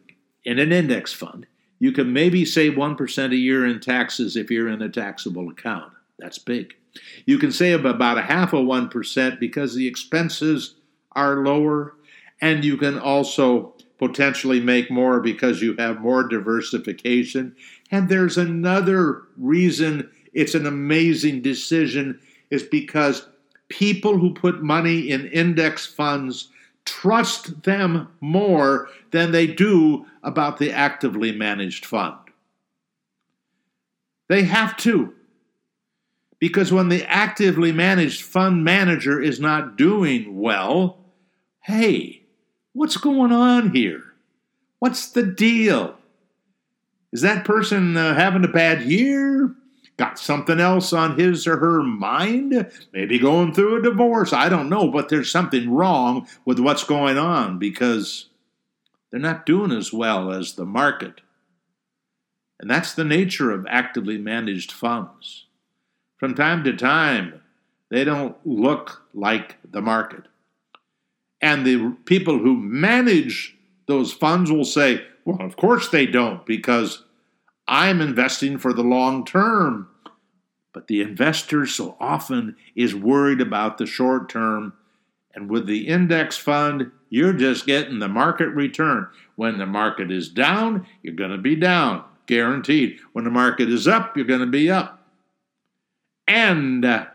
in an index fund, you can maybe save 1% a year in taxes if you're in a taxable account. That's big. You can save about a half of 1% because the expenses are lower, and you can also potentially make more because you have more diversification. And there's another reason it's an amazing decision is because people who put money in index funds trust them more than they do about the actively managed fund. They have to. Because when the actively managed fund manager is not doing well, hey, what's going on here? What's the deal? Is that person uh, having a bad year? Got something else on his or her mind? Maybe going through a divorce. I don't know, but there's something wrong with what's going on because they're not doing as well as the market. And that's the nature of actively managed funds. From time to time, they don't look like the market. And the people who manage those funds will say, well, of course they don't, because I'm investing for the long term. But the investor so often is worried about the short term. And with the index fund, you're just getting the market return. When the market is down, you're going to be down, guaranteed. When the market is up, you're going to be up. And uh,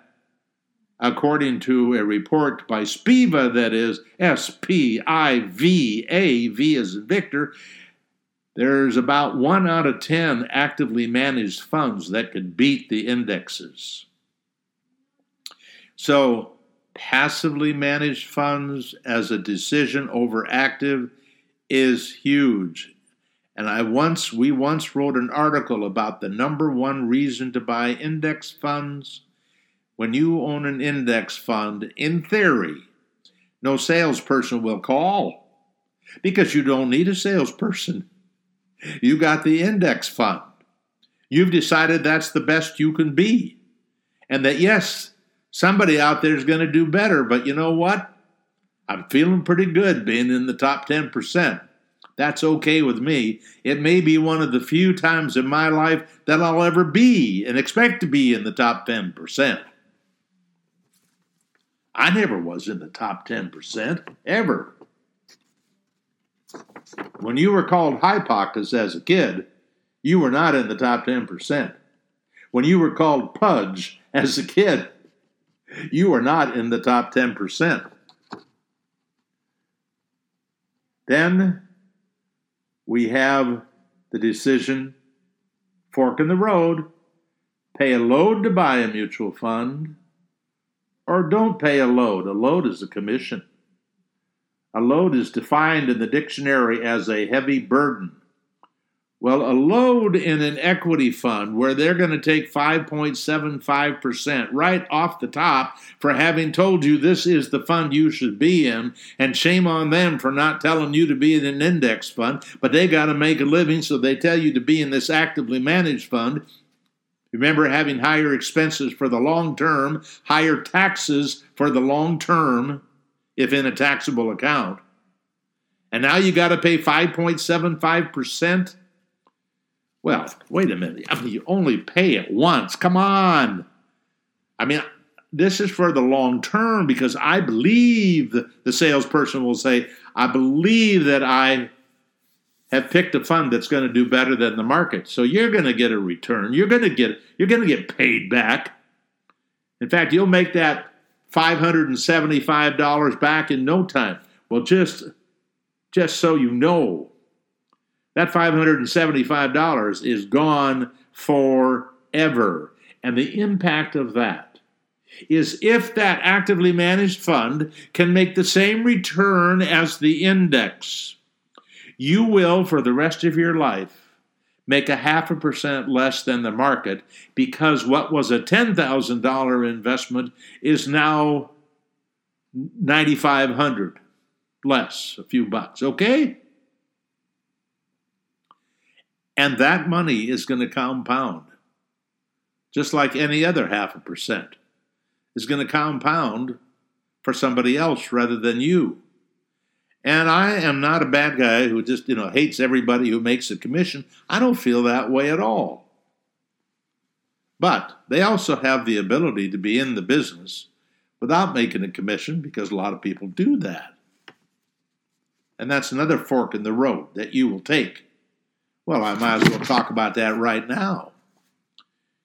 according to a report by SPIVA, that is S P I V A, V in Victor, there's about one out of 10 actively managed funds that could beat the indexes. So, passively managed funds as a decision over active is huge. And I once we once wrote an article about the number one reason to buy index funds when you own an index fund, in theory, no salesperson will call because you don't need a salesperson. You got the index fund. You've decided that's the best you can be. And that, yes, somebody out there is going to do better, but you know what? I'm feeling pretty good being in the top 10%. That's okay with me. It may be one of the few times in my life that I'll ever be and expect to be in the top 10%. I never was in the top 10%, ever. When you were called Hypochondus as a kid, you were not in the top 10%. When you were called Pudge as a kid, you were not in the top 10%. Then we have the decision fork in the road pay a load to buy a mutual fund or don't pay a load. A load is a commission. A load is defined in the dictionary as a heavy burden. Well, a load in an equity fund where they're going to take 5.75% right off the top for having told you this is the fund you should be in, and shame on them for not telling you to be in an index fund, but they got to make a living, so they tell you to be in this actively managed fund. Remember having higher expenses for the long term, higher taxes for the long term, if in a taxable account. And now you got to pay 5.75%? Well, wait a minute. I mean, you only pay it once. Come on. I mean, this is for the long term because I believe the salesperson will say, I believe that I have picked a fund that's going to do better than the market. So you're going to get a return. You're going to get you're going to get paid back. In fact, you'll make that $575 back in no time. Well, just just so you know, that $575 is gone forever. And the impact of that is if that actively managed fund can make the same return as the index, you will, for the rest of your life, make a half a percent less than the market because what was a $10,000 investment is now 9500 less a few bucks okay and that money is going to compound, just like any other half a percent is going to compound for somebody else rather than you. And I am not a bad guy who just, you know, hates everybody who makes a commission. I don't feel that way at all. But they also have the ability to be in the business without making a commission because a lot of people do that. And that's another fork in the road that you will take. Well, I might as well talk about that right now.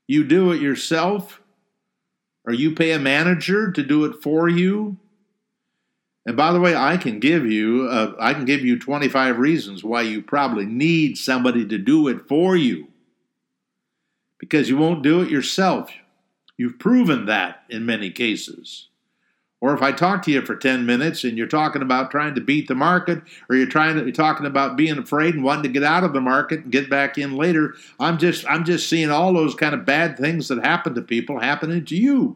You do it yourself, or you pay a manager to do it for you. And by the way, I can give you uh, I can give you 25 reasons why you probably need somebody to do it for you. Because you won't do it yourself. You've proven that in many cases. Or if I talk to you for 10 minutes and you're talking about trying to beat the market, or you're trying to you're talking about being afraid and wanting to get out of the market and get back in later, I'm just I'm just seeing all those kind of bad things that happen to people happening to you.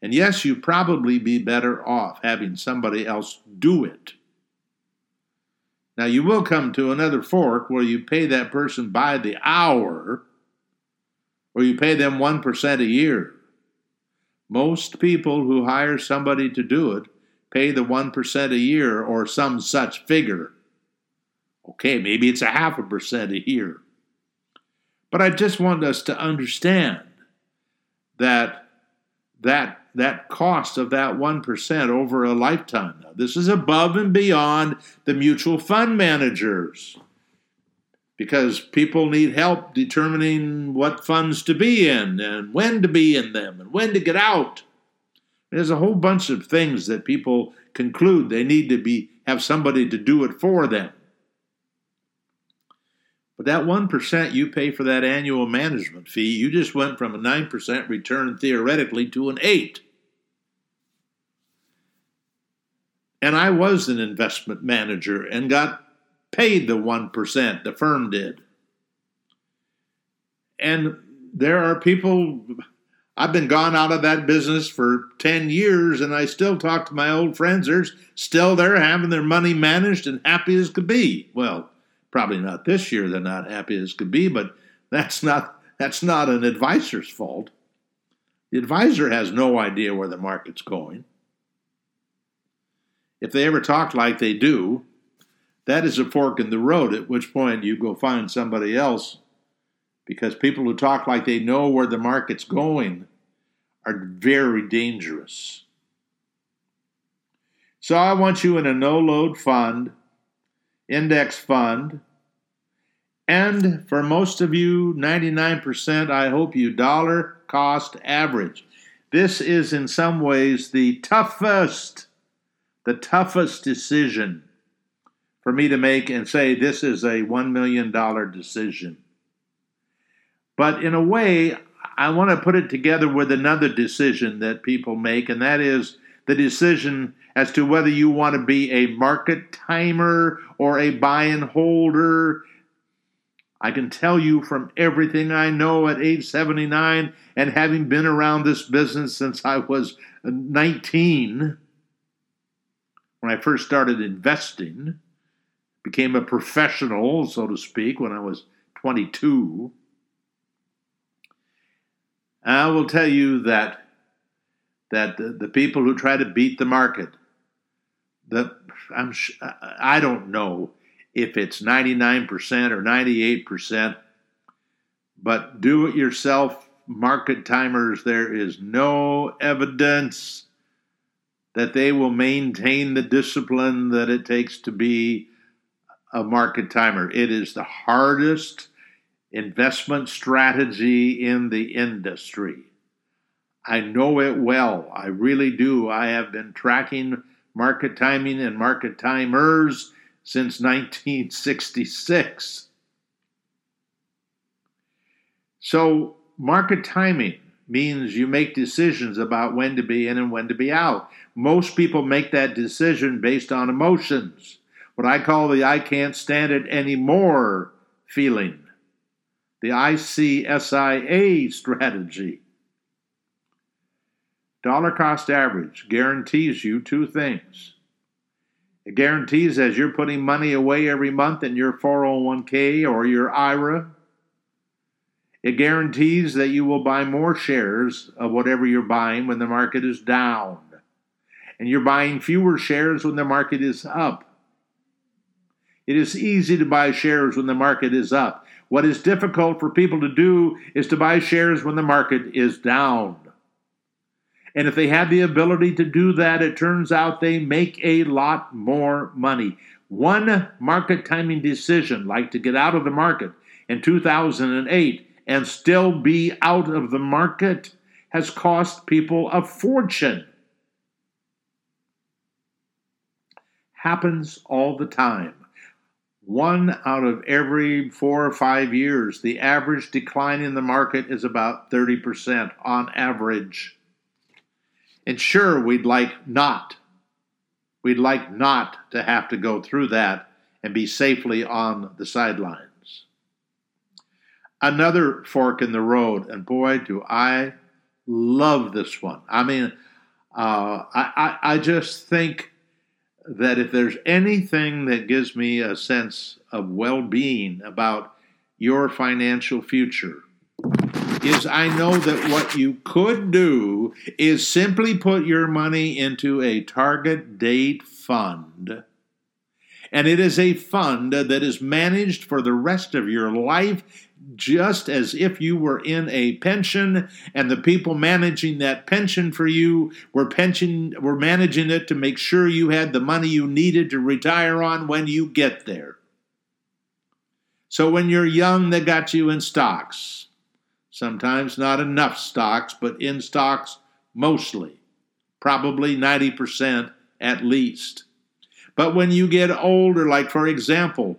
And yes, you'd probably be better off having somebody else do it. Now, you will come to another fork where you pay that person by the hour, or you pay them 1% a year. Most people who hire somebody to do it pay the 1% a year or some such figure. Okay, maybe it's a half a percent a year. But I just want us to understand that that that cost of that 1% over a lifetime. Now, this is above and beyond the mutual fund managers because people need help determining what funds to be in and when to be in them and when to get out. There's a whole bunch of things that people conclude they need to be have somebody to do it for them. But that 1% you pay for that annual management fee, you just went from a 9% return theoretically to an 8. And I was an investment manager and got paid the 1%, the firm did. And there are people, I've been gone out of that business for 10 years and I still talk to my old friends. They're still there having their money managed and happy as could be. Well, probably not this year they're not happy as could be, but that's not that's not an advisor's fault. The advisor has no idea where the market's going. If they ever talk like they do, that is a fork in the road, at which point you go find somebody else because people who talk like they know where the market's going are very dangerous. So I want you in a no load fund, index fund, and for most of you, 99%, I hope you dollar cost average. This is in some ways the toughest, the toughest decision for me to make and say this is a $1 million decision. But in a way, I want to put it together with another decision that people make, and that is the decision as to whether you want to be a market timer or a buy and holder. I can tell you from everything I know at age 79 and having been around this business since I was 19, when I first started investing, became a professional, so to speak, when I was 22. I will tell you that that the, the people who try to beat the market, that I'm I don't know if it's 99% or 98%, but do it yourself market timers, there is no evidence that they will maintain the discipline that it takes to be a market timer. It is the hardest investment strategy in the industry. I know it well. I really do. I have been tracking market timing and market timers since 1966. So, market timing means you make decisions about when to be in and when to be out. Most people make that decision based on emotions, what I call the I can't stand it anymore feeling the ICSIA strategy. Dollar cost average guarantees you two things. It guarantees as you're putting money away every month in your 401k or your IRA, it guarantees that you will buy more shares of whatever you're buying when the market is down. And you're buying fewer shares when the market is up. It is easy to buy shares when the market is up. What is difficult for people to do is to buy shares when the market is down. And if they have the ability to do that, it turns out they make a lot more money. One market timing decision, like to get out of the market in 2008 and still be out of the market, has cost people a fortune. Happens all the time one out of every four or five years, the average decline in the market is about 30% on average. And sure, we'd like not. We'd like not to have to go through that and be safely on the sidelines. Another fork in the road, and boy, do I love this one. I mean, uh, I, I, I just think that if there's anything that gives me a sense of well being about your financial future, is I know that what you could do is simply put your money into a target date fund. And it is a fund that is managed for the rest of your life just as if you were in a pension and the people managing that pension for you were pension were managing it to make sure you had the money you needed to retire on when you get there. So when you're young they got you in stocks. Sometimes not enough stocks, but in stocks mostly. Probably 90% at least. But when you get older, like for example,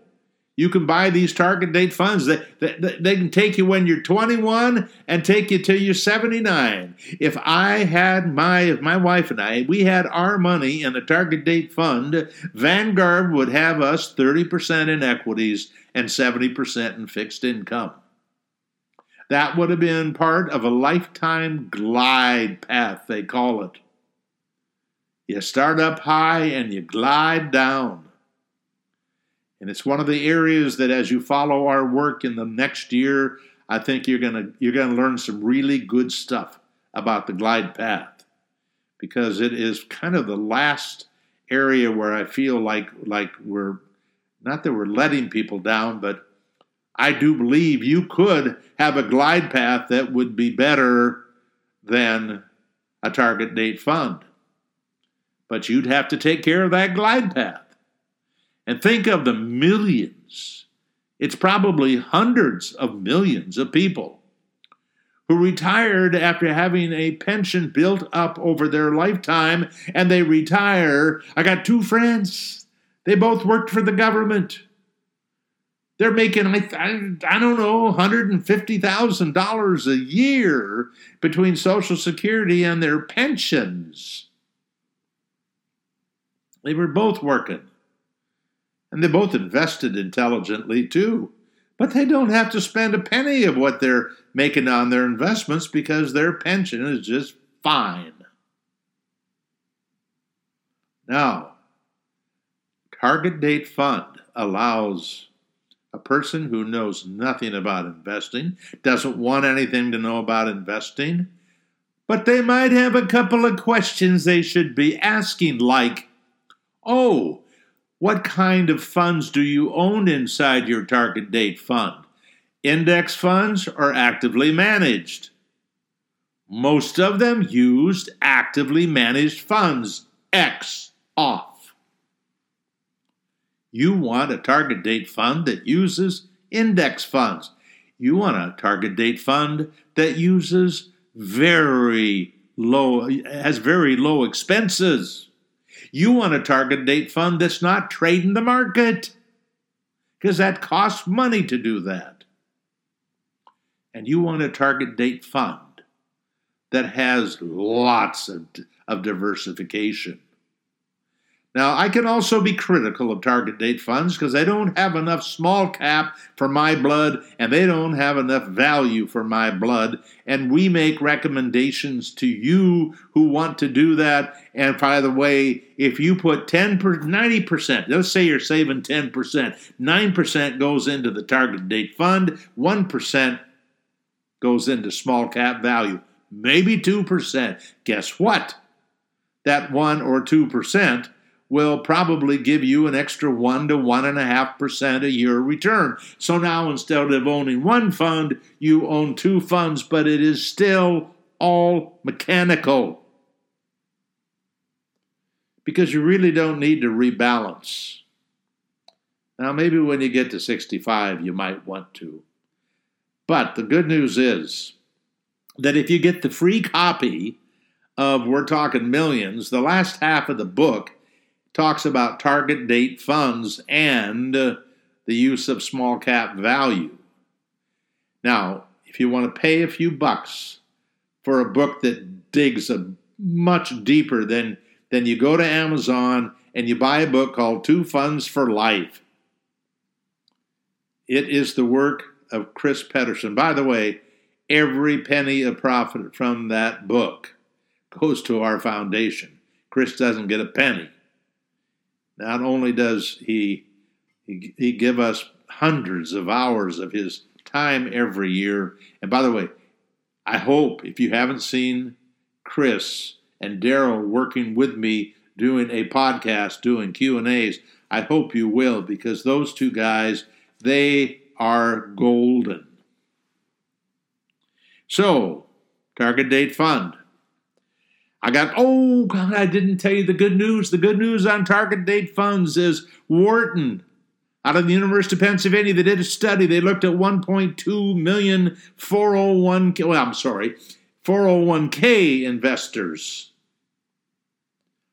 you can buy these target date funds. They, they, they can take you when you're 21 and take you till you're 79. If I had my, if my wife and I, we had our money in a target date fund, Vanguard would have us 30% in equities and 70% in fixed income. That would have been part of a lifetime glide path, they call it. You start up high and you glide down. And it's one of the areas that as you follow our work in the next year, I think you're going to you're going to learn some really good stuff about the glide path because it is kind of the last area where I feel like like we're not that we're letting people down, but I do believe you could have a glide path that would be better than a target date fund. But you'd have to take care of that glide path. And think of the millions, it's probably hundreds of millions of people who retired after having a pension built up over their lifetime and they retire. I got two friends, they both worked for the government. They're making, I, I, don't know, $150,000 a year between Social Security and their pensions. They were both working. And they both invested intelligently too. But they don't have to spend a penny of what they're making on their investments because their pension is just fine. Now, target date fund allows person who knows nothing about investing, doesn't want anything to know about investing, but they might have a couple of questions they should be asking, like, oh, what kind of funds do you own inside your target date fund? Index funds are actively managed? Most of them used actively managed funds, X off. You want a target date fund that uses index funds. You want a target date fund that uses very low, has very low expenses. You want a target date fund that's not trading the market because that costs money to do that. And you want a target date fund that has lots of, of diversification. Now, I can also be critical of target date funds because they don't have enough small cap for my blood and they don't have enough value for my blood. And we make recommendations to you who want to do that. And by the way, if you put 10 per, 90%, let's say you're saving 10%, 9% goes into the target date fund, 1% goes into small cap value, maybe 2%. Guess what? That 1 or 2% will probably give you an extra 1 to 1.5% a year return. So now instead of owning one fund, you own two funds, but it is still all mechanical. Because you really don't need to rebalance. Now, maybe when you get to 65, you might want to. But the good news is that if you get the free copy of We're Talking Millions, the last half of the book talks about target date funds and uh, the use of small cap value. Now, if you want to pay a few bucks for a book that digs a much deeper than then you go to Amazon and you buy a book called Two Funds for Life. It is the work of Chris Pedersen. By the way, every penny of profit from that book goes to our foundation. Chris doesn't get a penny. Not only does he, he, he give us hundreds of hours of his time every year, and by the way, I hope if you haven't seen Chris and Daryl working with me doing a podcast, doing Q and A's, I hope you will because those two guys they are golden. So, target date fund. I got, oh, God, I didn't tell you the good news. The good news on target date funds is Wharton out of the University of Pennsylvania. They did a study. They looked at 1.2 million 401, well, I'm sorry, 401k investors.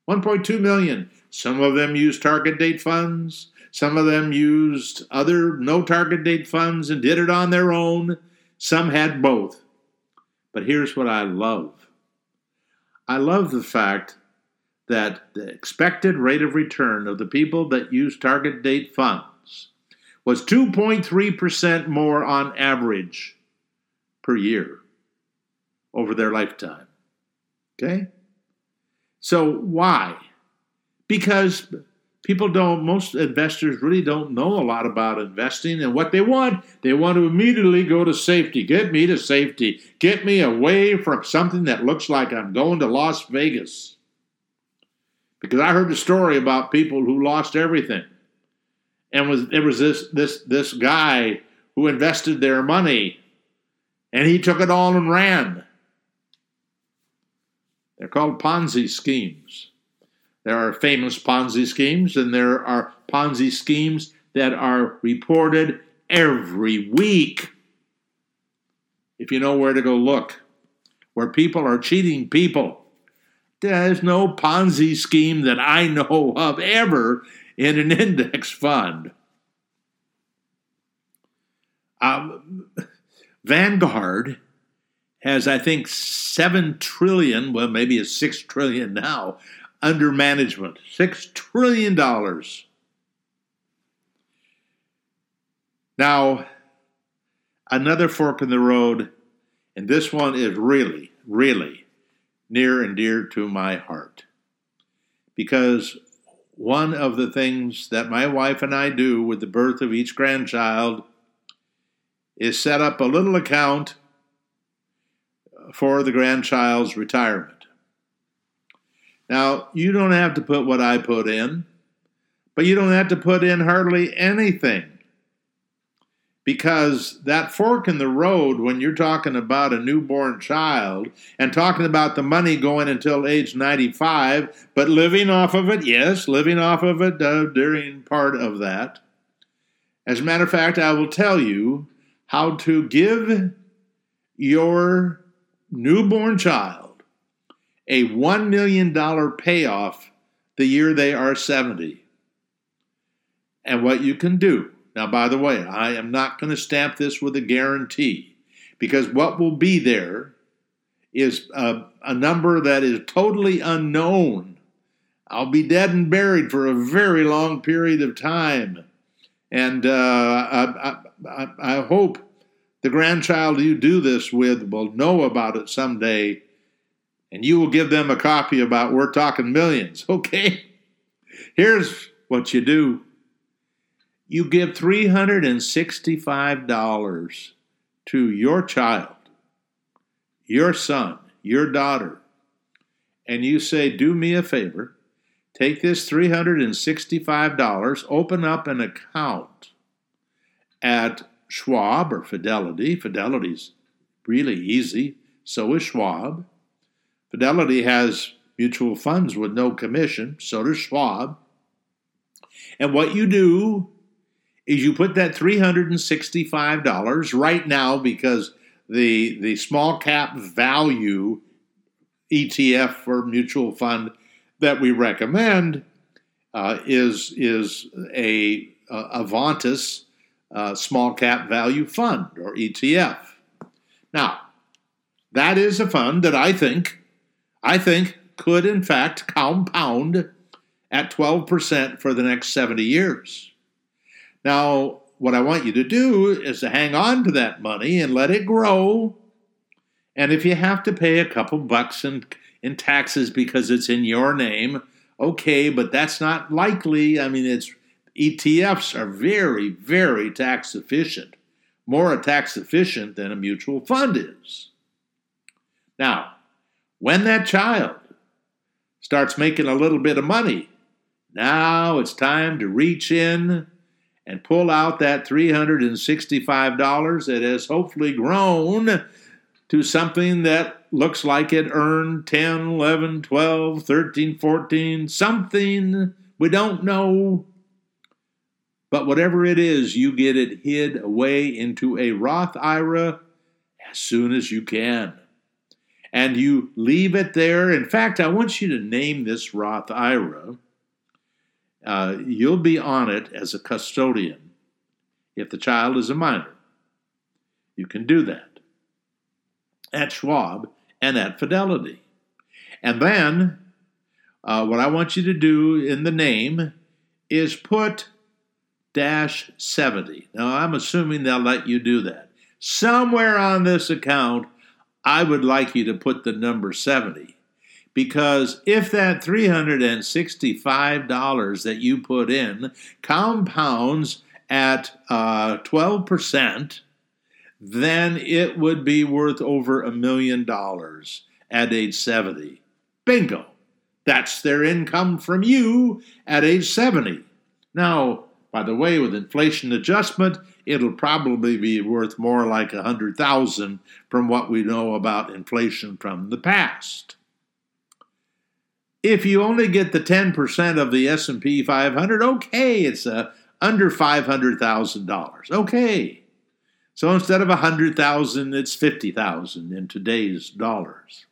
1.2 million. Some of them used target date funds. Some of them used other no target date funds and did it on their own. Some had both. But here's what I love I love the fact that the expected rate of return of the people that use target date funds was 2.3% more on average per year over their lifetime. Okay? So why? Because people don't, most investors really don't know a lot about investing and what they want. They want to immediately go to safety. Get me to safety. Get me away from something that looks like I'm going to Las Vegas. Because I heard a story about people who lost everything. And was there was this this this guy who invested their money and he took it all and ran. They're called Ponzi schemes. There are famous Ponzi schemes, and there are Ponzi schemes that are reported every week. If you know where to go look, where people are cheating people. There's no Ponzi scheme that I know of ever in an index fund. Um, Vanguard has, I think, seven trillion, well, maybe it's six trillion now, under management. Six trillion dollars. Now, another fork in the road, and this one is really, really near and dear to my heart. Because one of the things that my wife and I do with the birth of each grandchild is set up a little account for the grandchild's retirement. Now, you don't have to put what I put in, but you don't have to put in hardly anything. Because that fork in the road, when you're talking about a newborn child and talking about the money going until age 95, but living off of it, yes, living off of it uh, during part of that. As a matter of fact, I will tell you how to give your newborn child a $1 million payoff the year they are 70. And what you can do. Now, by the way, I am not going to stamp this with a guarantee because what will be there is a, a number that is totally unknown. I'll be dead and buried for a very long period of time. And uh, I, I, I hope the grandchild you do this with will know about it someday, and you will give them a copy about we're talking millions. Okay? Here's what you do you give $365 to your child, your son, your daughter, and you say, Do me a favor, take this $365, open up an account at Schwab or Fidelity. Fidelity's really easy. So is Schwab. Fidelity has mutual funds with no commission. So does Schwab. And what you do is you put that $365 right now because the, the small cap value ETF or mutual fund that we recommend uh, is, is a, a Avantis uh, small cap value fund or ETF. Now, that is a fund that I think I think could in fact compound at 12% for the next 70 years. Now, what I want you to do is to hang on to that money and let it grow. And if you have to pay a couple bucks in, in taxes because it's in your name, okay, but that's not likely. I mean, it's ETFs are very, very tax efficient, more tax efficient than a mutual fund is. Now, when that child starts making a little bit of money, now it's time to reach in and pull out that $365 that has hopefully grown to something that looks like it earned 10, 11, 12, 13, 14, something we don't know but whatever it is, you get it hid away into a Roth IRA as soon as you can. And you leave it there. In fact, I want you to name this Roth IRA. Uh, you'll be on it as a custodian if the child is a minor. You can do that at Schwab and at Fidelity. And then uh, what I want you to do in the name is put dash 70. Now, I'm assuming they'll let you do that. somewhere on this account, I would like you to put the number 70. Because if that $365 that you put in compounds at uh, 12%, then it would be worth over a million dollars at age 70. Bingo! That's their income from you at age 70. Now, by the way, with inflation adjustment, it'll probably be worth more like a hundred thousand from what we know about inflation from the past. If you only get the 10% of the S&P 500, okay, it's a under $500,000. Okay. So instead of 100,000, it's 50,000 in today's dollars.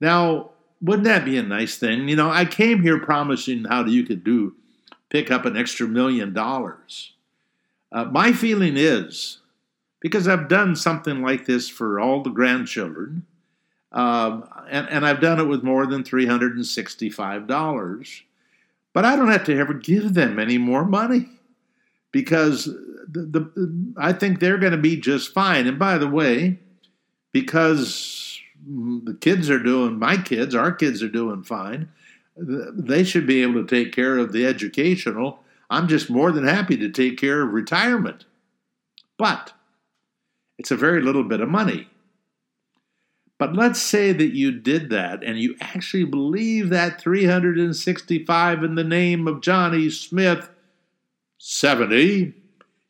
Now, wouldn't that be a nice thing? You know, I came here promising how you could do pick up an extra million dollars. Uh, my feeling is because I've done something like this for all the grandchildren, um, and, and I've done it with more than $365, but I don't have to ever give them any more money because the, the I think they're going to be just fine. And by the way, because the kids are doing, my kids, our kids are doing fine, they should be able to take care of the educational. I'm just more than happy to take care of retirement. But it's a very little bit of money. But let's say that you did that and you actually believe that 365 in the name of Johnny Smith 70.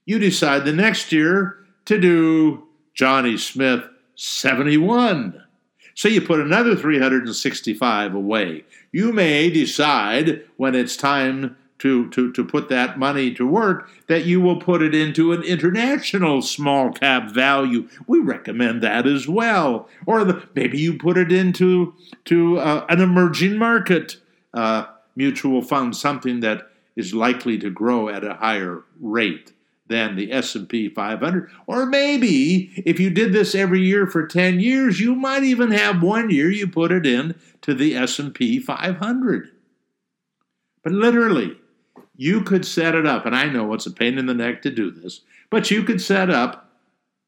You decide the next year to do Johnny Smith 71. So you put another 365 away. You may decide when it's time to, to, to put that money to work that you will put it into an international small cap value. We recommend that as well. Or the, maybe you put it into to uh, an emerging market uh, mutual fund, something that is likely to grow at a higher rate than the S&P 500 or maybe if you did this every year for 10 years you might even have one year you put it in to the S&P 500 but literally you could set it up and I know it's a pain in the neck to do this but you could set up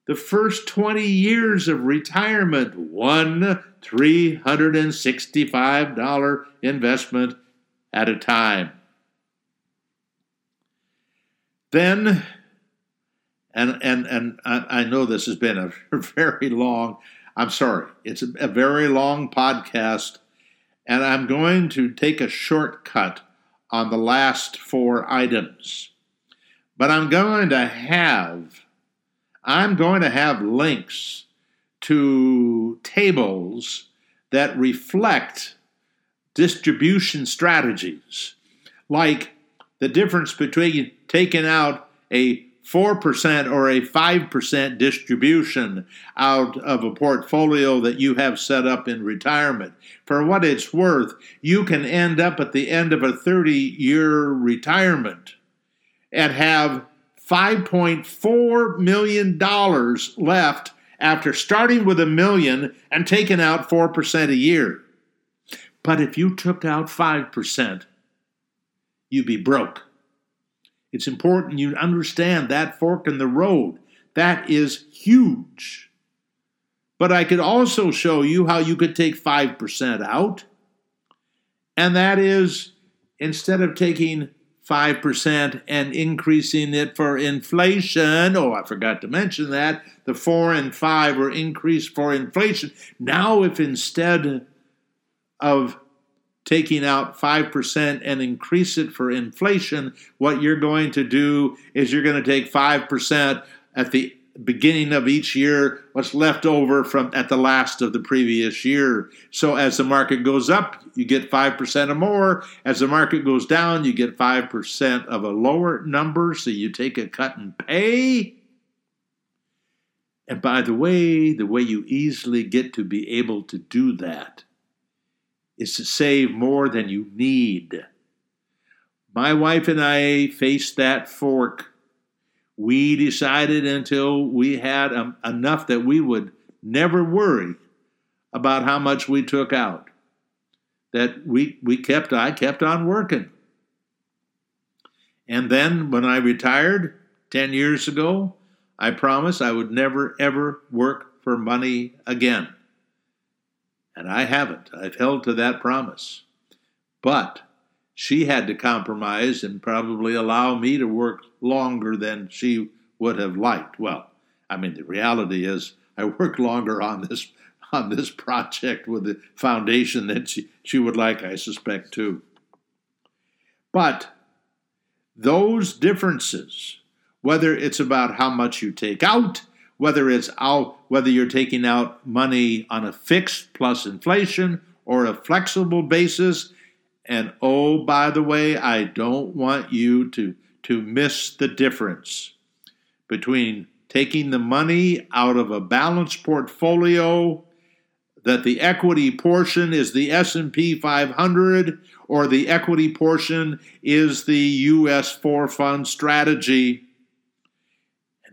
the first 20 years of retirement one $365 investment at a time then and and and I, know this has been a very long. I'm sorry, it's a very long podcast, and I'm going to take a shortcut on the last four items. But I'm going to have I'm going to have links to tables that reflect distribution strategies, like the difference between taking out a 4% or a 5% distribution out of a portfolio that you have set up in retirement. For what it's worth, you can end up at the end of a 30 year retirement and have $5.4 million left after starting with a million and taking out 4% a year. But if you took out 5%, you'd be broke. It's important you understand that fork in the road. That is huge. But I could also show you how you could take 5% out. And that is instead of taking 5% and increasing it for inflation, oh, I forgot to mention that, the 4 and 5 were increased for inflation. Now, if instead of taking out 5% and increase it for inflation, what you're going to do is you're going to take 5% at the beginning of each year what's left over from at the last of the previous year. So as the market goes up you get 5% or more. As the market goes down you get 5% of a lower number so you take a cut and pay. And by the way the way you easily get to be able to do that is to save more than you need. My wife and I faced that fork. We decided until we had um, enough that we would never worry about how much we took out. That we, we kept, I kept on working. And then when I retired 10 years ago, I promised I would never, ever work for money again. And I haven't. I've held to that promise. But she had to compromise and probably allow me to work longer than she would have liked. Well, I mean, the reality is I worked longer on this on this project with the foundation than she, she would like, I suspect, too. But those differences, whether it's about how much you take out, whether it's out, whether you're taking out money on a fixed plus inflation or a flexible basis, and oh, by the way, I don't want you to, to miss the difference between taking the money out of a balanced portfolio that the equity portion is the S&P 500 or the equity portion is the US 4 fund strategy.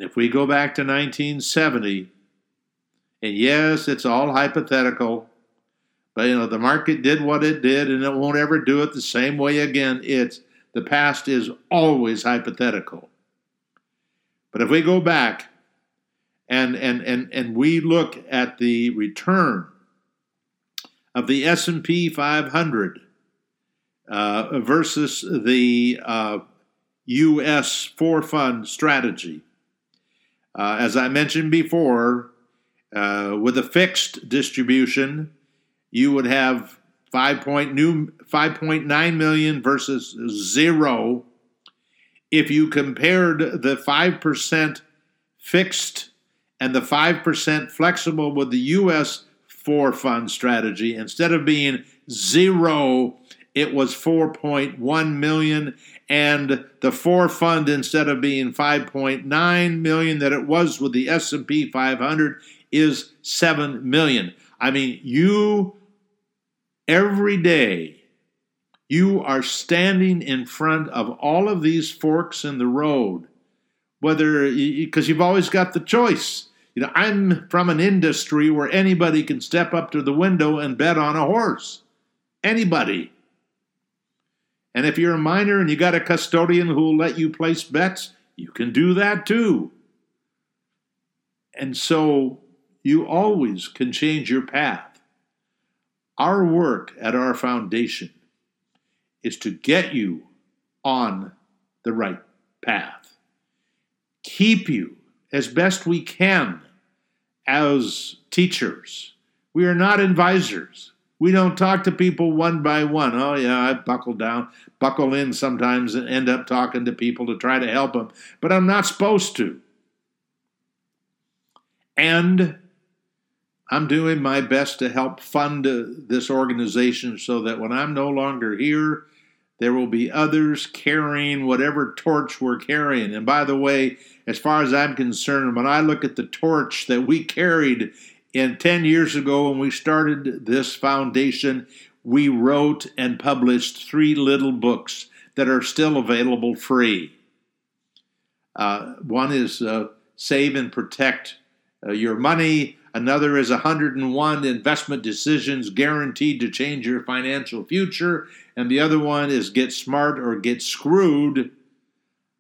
If we go back to 1970 and yes, it's all hypothetical, but you know the market did what it did and it won't ever do it the same way again. It's the past is always hypothetical. But if we go back and and and and we look at the return of the S&P 500 uh, versus the uh, U.S. four fund strategy. Uh, as I mentioned before, uh, with a fixed distribution, you would have 5 point new, 5.9 million versus zero. If you compared the 5% fixed and the 5% flexible with the U.S four fund strategy. Instead of being zero, it was 4.1 million and the four fund instead of being 5.9 million that it was with the S&P 500 is 7 million. I mean, you every day you are standing in front of all of these forks in the road whether because you've always got the choice you know, I'm from an industry where anybody can step up to the window and bet on a horse. Anybody. And if you're a minor and you got a custodian who will let you place bets, you can do that too. And so you always can change your path. Our work at our foundation is to get you on the right path, keep you as best we can as teachers. We are not advisors. We don't talk to people one by one. Oh, yeah, I buckle down, buckle in sometimes and end up talking to people to try to help them, but I'm not supposed to. And I'm doing my best to help fund uh, this organization so that when I'm no longer here, there will be others carrying whatever torch we're carrying. And by the way, as far as I'm concerned, when I look at the torch that we carried in 10 years ago when we started this foundation, we wrote and published three little books that are still available free. Uh, one is uh, Save and Protect uh, Your Money. Another is 101 Investment Decisions Guaranteed to Change Your Financial Future and the other one is get smart or get screwed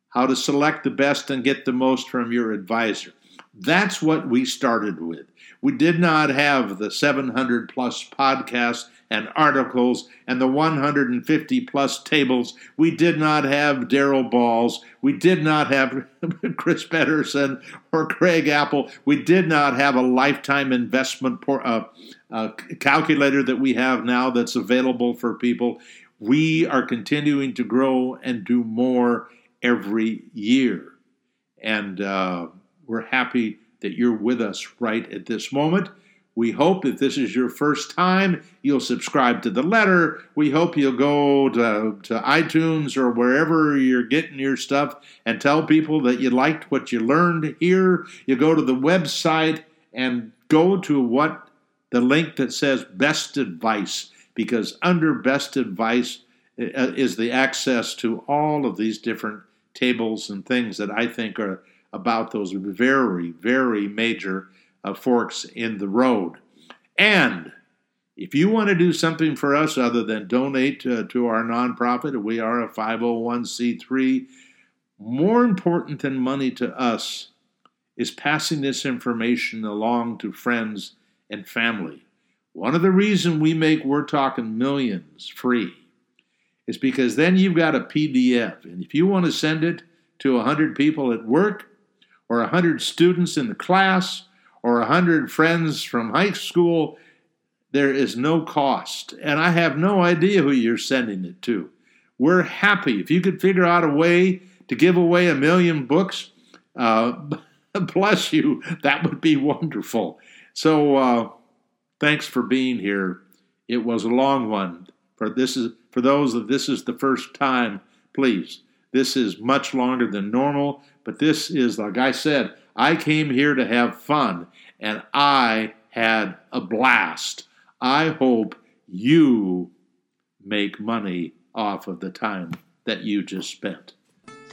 how to select the best and get the most from your advisor. That's what we started with. We did not have the 700 plus podcasts and articles and the 150 plus tables. We did not have Daryl Bahls. We did not have Chris Pedersen or Craig Apple. We did not have a lifetime investment por- uh, uh, calculator that we have now that's available for people we are continuing to grow and do more every year. And uh, we're happy that you're with us right at this moment. We hope if this is your first time, you'll subscribe to the letter. We hope you'll go to, to iTunes or wherever you're getting your stuff and tell people that you liked what you learned here. You go to the website and go to what the link that says best advice because under best advice uh, is the access to all of these different tables and things that I think are about those very, very major uh, forks in the road. And if you want to do something for us other than donate uh, to our nonprofit, we are a 501c3. More important than money to us is passing this information along to friends and family. One of the reasons we make We're Talking Millions free is because then you've got a PDF. And if you want to send it to 100 people at work, or 100 students in the class, or 100 friends from high school, there is no cost. And I have no idea who you're sending it to. We're happy. If you could figure out a way to give away a million books, uh, bless you, that would be wonderful. So, uh, thanks for being here. It was a long one. For this is for those that this is the first time, please. This is much longer than normal, but this is like I said, I came here to have fun and I had a blast. I hope you make money off of the time that you just spent.